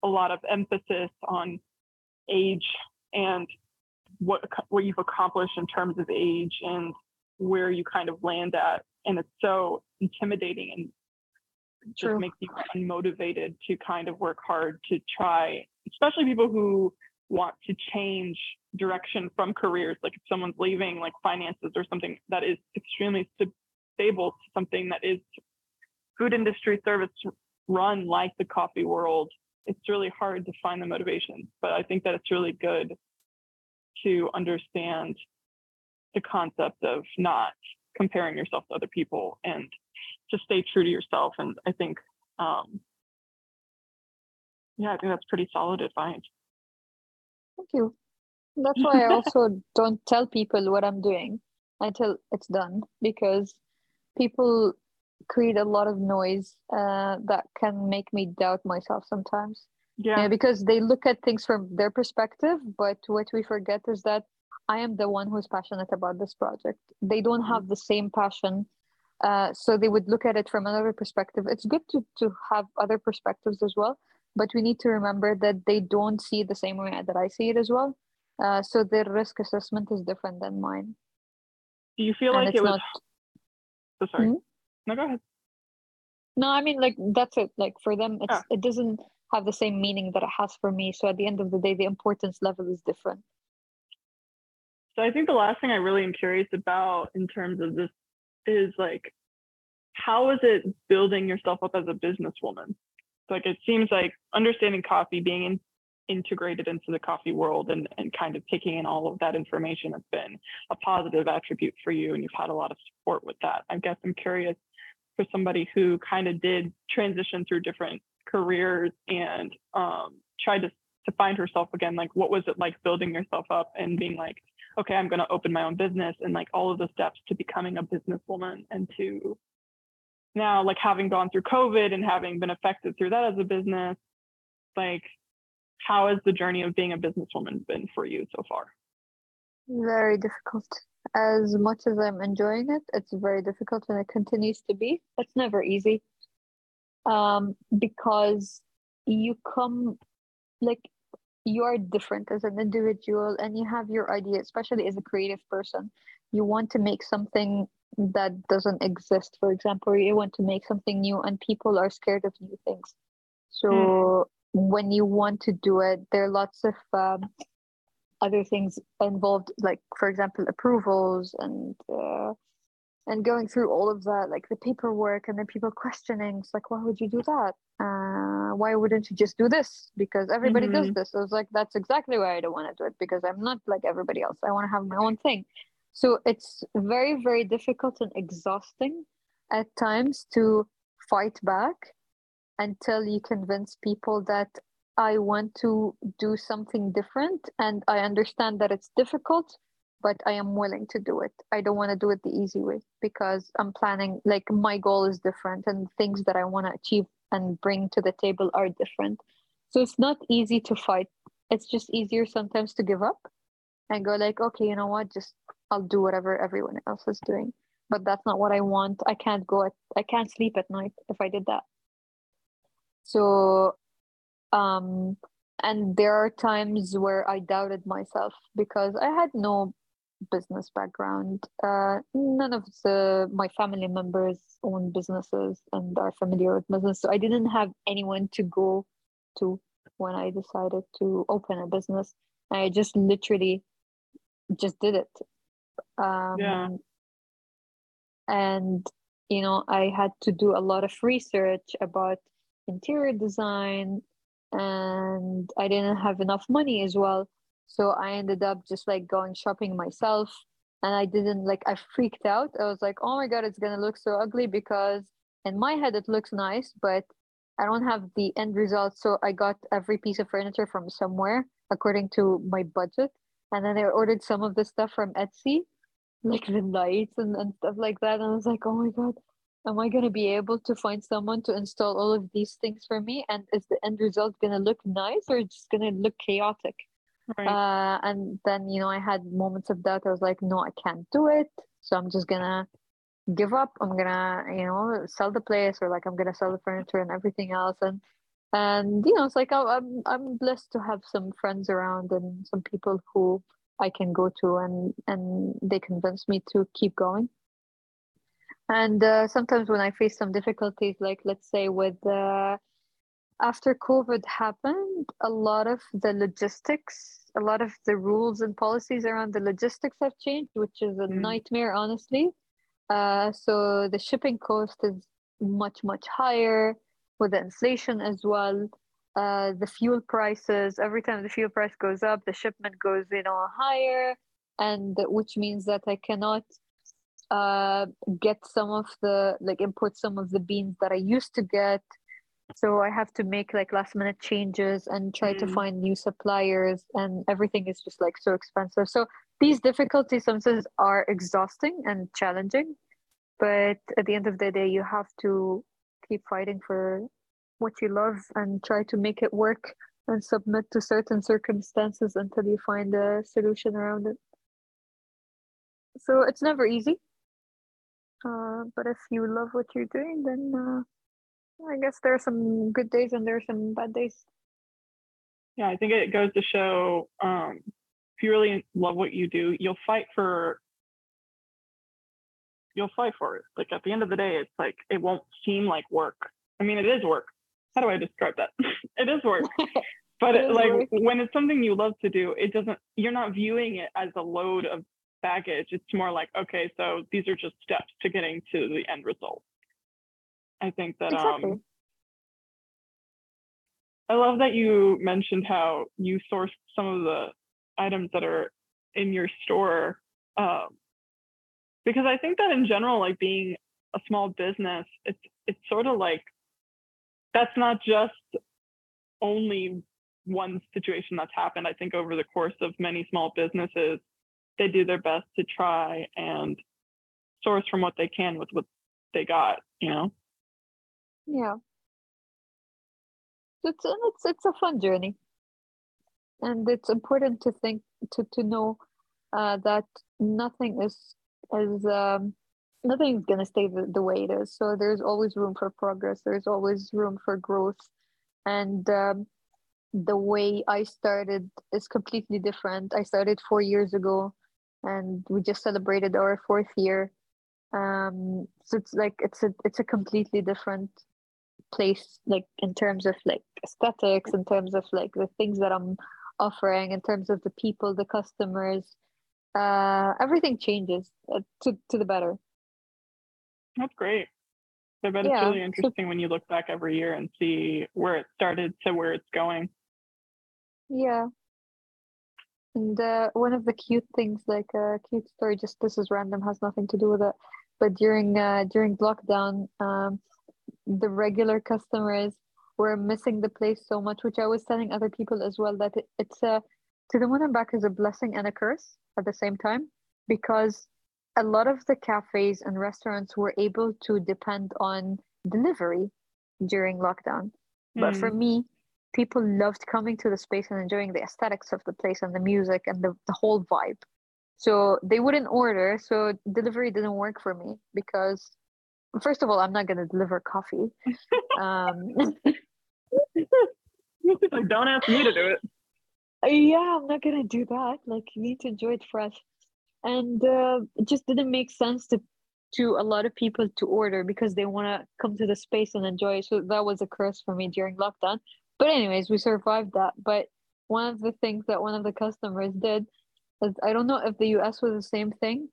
a lot of emphasis on age and what what you've accomplished in terms of age and where you kind of land at. And it's so intimidating and just True. makes you unmotivated to kind of work hard to try especially people who want to change direction from careers like if someone's leaving like finances or something that is extremely stable to something that is food industry service run like the coffee world, it's really hard to find the motivation. But I think that it's really good to understand the concept of not comparing yourself to other people and to stay true to yourself. And I think, um, yeah, I think that's pretty solid advice. thank you that's why i also don't tell people what i'm doing until it's done because people create a lot of noise uh, that can make me doubt myself sometimes Yeah, Yeah, because they look at things from their perspective, but what we forget is that I am the one who's passionate about this project. They don't have the same passion. Uh, so they would look at it from another perspective. It's good to, to have other perspectives as well, but we need to remember that they don't see it the same way that I see it as well. Uh, so their risk assessment is different than mine. do you feel and like it was? not So sorry. Hmm? No, go ahead. No, I mean like that's it. Like for them, it's Ah. it doesn't have the same meaning that it has for me. So at the end of the day, the importance level is different. So I think the last thing I really am curious about in terms of this is like, how is it building yourself up as a businesswoman? Like it seems like understanding coffee, being in, integrated into the coffee world and, and kind of taking in all of that information has been a positive attribute for you and you've had a lot of support with that. I guess I'm curious for somebody who kind of did transition through different careers and um, tried to, to find herself again, like what was it like building yourself up and being like, okay, I'm going to open my own business and like all of the steps to becoming a businesswoman and to now like having gone through COVID and having been affected through that as a business, like how has the journey of being a businesswoman been for you so far? Very difficult. As much as I'm enjoying it, it's very difficult and it continues to be. It's never easy. Um, because you come like you are different as an individual and you have your idea, especially as a creative person. You want to make something that doesn't exist, for example, you want to make something new and people are scared of new things. So mm. When you want to do it, there are lots of um, other things involved, like, for example, approvals and uh, and going through all of that, like the paperwork, and then people questioning, it's like, why would you do that? Uh, why wouldn't you just do this? Because everybody mm-hmm. does this. I was like, that's exactly why I don't want to do it because I'm not like everybody else. I want to have my own thing. So it's very, very difficult and exhausting at times to fight back until you convince people that I want to do something different and I understand that it's difficult, but I am willing to do it. I don't want to do it the easy way because I'm planning, like, my goal is different and things that I want to achieve and bring to the table are different. So it's not easy to fight. It's just easier sometimes to give up and go, like, okay, you know what, just I'll do whatever everyone else is doing. But that's not what I want. I can't go at I can't sleep at night if I did that. So um and there are times where I doubted myself because I had no business background. Uh, none of the my family members own businesses and are familiar with business, so I didn't have anyone to go to when I decided to open a business. I just literally just did it um, yeah. And, you know, I had to do a lot of research about interior design and I didn't have enough money as well. So I ended up just like going shopping myself and I didn't like, I freaked out. I was like, oh my God, it's going to look so ugly because in my head it looks nice, but I don't have the end result. So I got every piece of furniture from somewhere according to my budget. And then I ordered some of the stuff from Etsy like the lights and, and stuff like that. And I was like, oh my God, am I going to be able to find someone to install all of these things for me? And is the end result going to look nice or just going to look chaotic? Right. Uh, and then, you know, I had moments of doubt. I was like, no, I can't do it. So I'm just going to give up. I'm going to, you know, sell the place or like I'm going to sell the furniture and everything else. And, and, you know, it's like, I'm, I'm blessed to have some friends around and some people who, I can go to and and they convince me to keep going. And uh, sometimes when I face some difficulties, like let's say with uh, after COVID happened, a lot of the logistics, a lot of the rules and policies around the logistics have changed, which is a mm. nightmare, honestly. Uh, so the shipping cost is much much higher with the inflation as well uh, the fuel prices every time the fuel price goes up the shipment goes you know higher and which means that i cannot uh, get some of the like import some of the beans that i used to get so i have to make like last minute changes and try mm. to find new suppliers and everything is just like so expensive so these difficulties sometimes are exhausting and challenging but at the end of the day you have to keep fighting for what you love and try to make it work and submit to certain circumstances until you find a solution around it. So it's never easy. Uh, but if you love what you're doing, then uh, I guess there are some good days and there are some bad days. Yeah, I think it goes to show um, if you really love what you do, you'll fight for you'll fight for it. Like at the end of the day, it's like it won't seem like work. I mean, it is work, how do I describe that? [LAUGHS] it is work. [LAUGHS] But it like work. when it's something you love to do, it doesn't you're not viewing it as a load of baggage. It's more like, okay, so these are just steps to getting to the end result. I think that um, exactly. um I love that you mentioned how you source some of the items that are in your store. Um, because I think that in general, like being a small business, it's it's sort of like that's not just only one situation that's happened. I think over the course of many small businesses, they do their best to try and source from what they can with what they got, you know? Yeah. It's it's it's a fun journey. And it's important to think to to know uh, that nothing is is um, nothing's gonna stay the, the way it is. So there's always room for progress. There's always room for growth, and um, the way I started is completely different. I started four years ago, and we just celebrated our fourth year. Um, so it's like it's a it's a completely different place, like in terms of like aesthetics, in terms of like the things that I'm offering, in terms of the people, the customers. Uh, everything changes uh, to to the better. That's great. I bet it's Yeah, really interesting when you look back every year and see where it started to where it's going. Yeah. And uh, one of the cute things, like a cute story, just this is random, has nothing to do with it. But during uh, during lockdown, um, the regular customers were missing the place so much, which I was telling other people as well that it, it's a to the moon and back is a blessing and a curse at the same time because a lot of the cafes and restaurants were able to depend on delivery during lockdown. But for Mm. me, people loved coming to the space and enjoying the aesthetics of the place and the music and the, the whole vibe. So they wouldn't order. So delivery didn't work for me because, first of all, I'm not going to deliver coffee. [LAUGHS] um, [LAUGHS] don't ask me to do it. yeah, I'm not going to do that. Like, you need to enjoy it fresh. And uh, it just didn't make sense to to a lot of people to order because they want to come to the space and enjoy. So that was a curse for me during lockdown. But anyways, we survived that. But one of the things that one of the customers did is I don't know if the US was the same thing,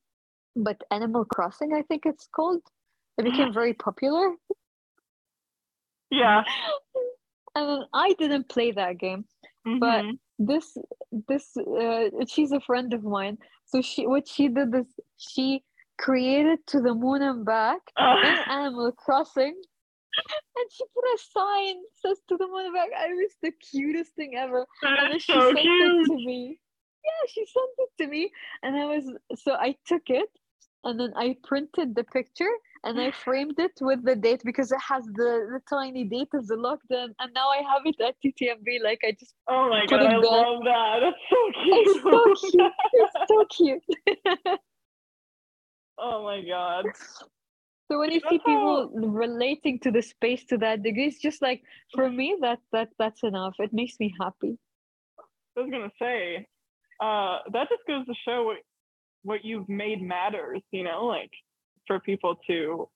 but Animal Crossing, I think it's called, it became very popular. Yeah. [LAUGHS] And I didn't play that game. But- Mhm. This this uh, she's a friend of mine. So she what she did is she created to the moon and back in [LAUGHS] Animal Crossing. [LAUGHS] And she put a sign says to the moon and back. I was the cutest thing ever. and then she so sent it to me. Yeah, she sent it to me, and I was so I took it, and then I printed the picture and I [LAUGHS] framed it with the date because it has the the tiny date of the lockdown, and now I have it at TTMB. Like I just, Oh my god, I back. love that. That's so [LAUGHS] cute. it's so cute. It's so cute. oh my god. So when you see people relating to the space to that degree, it's just like for me that that that's enough. It makes me happy. I was gonna say, uh, that just goes to show what what you've made matters, you know, like for people to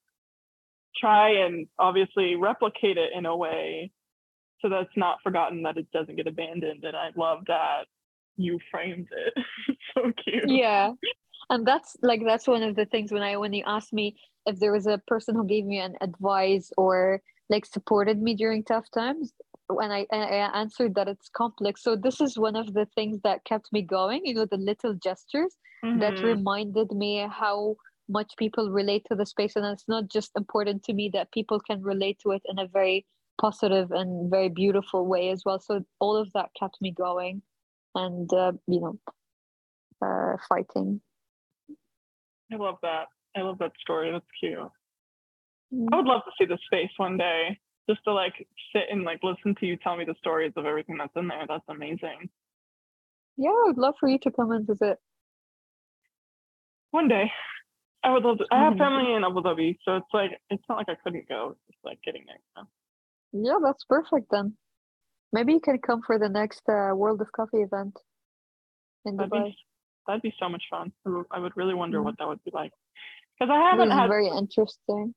try and obviously replicate it in a way so that it's not forgotten that it doesn't get abandoned. And I love that you framed it. [LAUGHS] So cute. yeah and that's like that's one of the things when i when you asked me if there was a person who gave me an advice or like supported me during tough times when I, I answered that it's complex. So this is one of the things that kept me going you know the little gestures that Mhm. reminded me how much people relate to the space. And it's not just important to me that people can relate to it in a very positive and very beautiful way as well. So all of that kept me going and uh, you know uh, fighting I love that. I love that story. That's cute. Mm. I would love to see the space one day, just to like sit and like listen to you tell me the stories of everything that's in there. That's amazing. yeah i would love for you to come and visit One day, I would love to. I have Mhm. family in Abu Dhabi, so it's like it's not like I couldn't go. It's like getting there. yeah that's perfect then maybe you can come for the next uh, world of coffee event in That'd dubai be that'd be so much fun. I would- really wonder Mhm. what that would be like because I haven't had very interesting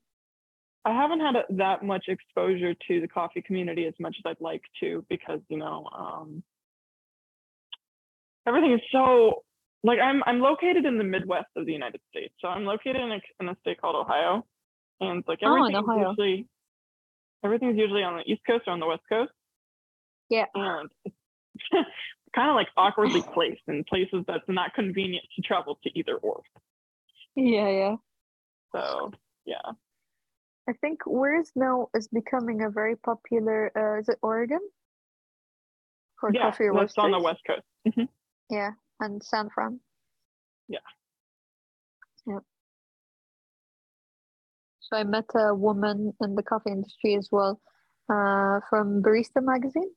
I haven't had a- that much exposure to the coffee community as much as I'd like to because you know um, everything is so like I'm I'm located in the Midwest of the United States, so I'm located in a, in a state called Ohio, and like Oh, in everything's Ohio. usually everything's usually on the East Coast or on the West Coast. Yeah. And it's [LAUGHS] [LAUGHS] kind of like awkwardly placed in places that's not convenient to travel to either or. Yeah, yeah. So yeah. I think where's now is becoming a very popular. Uh, is it Oregon? For yeah, coffee that's on the west coast. Mhm. Yeah, and San Fran. Yeah. Yeah. So I met a woman in the coffee industry as well, uh, from Barista Magazine,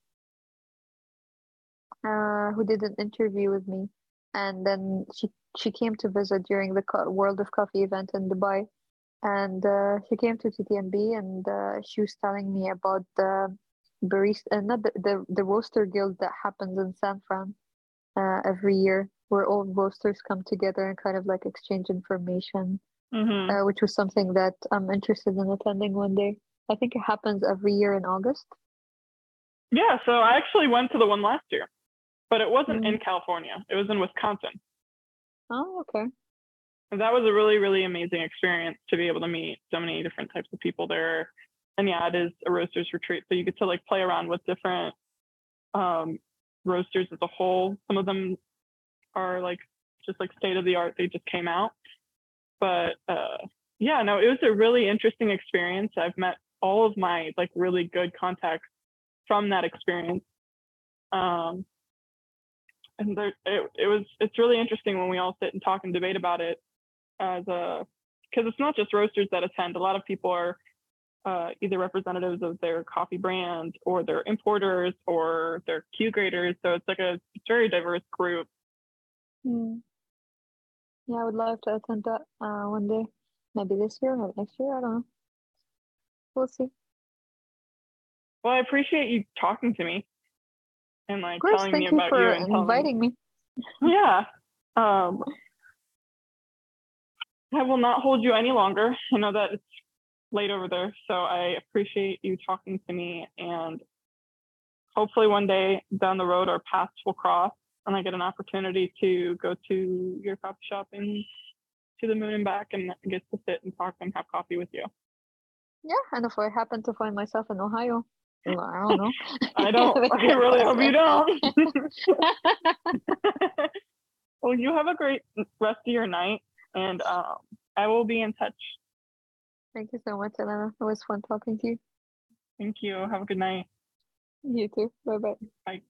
uh, who did an interview with me, and then she she came to visit during the Co- World of Coffee event in Dubai, and uh, she came to TTMB, and uh, she was telling me about the barista, uh, not the, the the roaster guild that happens in San Fran uh, every year, where all roasters come together and kind of like exchange information, Mhm. uh, which was something that I'm interested in attending one day. I think it happens every year in August. Yeah, so I actually went to the one last year, but it wasn't Mm. in California. It was in Wisconsin. Oh, okay. And that was a really, really amazing experience to be able to meet so many different types of people there. And yeah, it is a roasters retreat. So you get to like play around with different um, roasters as a whole. Some of them are like just like state of the art. They just came out. But uh, yeah, no, it was a really interesting experience. I've met all of my like really good contacts from that experience. Um, and there, it, it was it's really interesting when we all sit and talk and debate about it as a because it's not just roasters that attend a lot of people are uh, either representatives of their coffee brand or they're importers or they're q graders so it's like a it's very diverse group Hmm. Yeah, I would love to attend that uh, one day. Maybe this year, maybe next year. I don't know. We'll see. well i appreciate you talking to me and like course, telling thank me you about for you and telling me. inviting me. yeah. Um i will not hold you any longer. I know that it's late over there so i appreciate you talking to me and hopefully one day down the road our paths will cross and i get an opportunity to go to your coffee shop and to the moon and back and get to sit and talk and have coffee with you. Yeah, and if I happen to find myself in Ohio, I don't know. [LAUGHS] i don't [LAUGHS] i really hope you don't [LAUGHS] well you have a great rest of your night and um, i will be in touch Thank you so much, Elena. It was fun talking to you. Thank you. Have a good night. You too. Bye bye. Bye.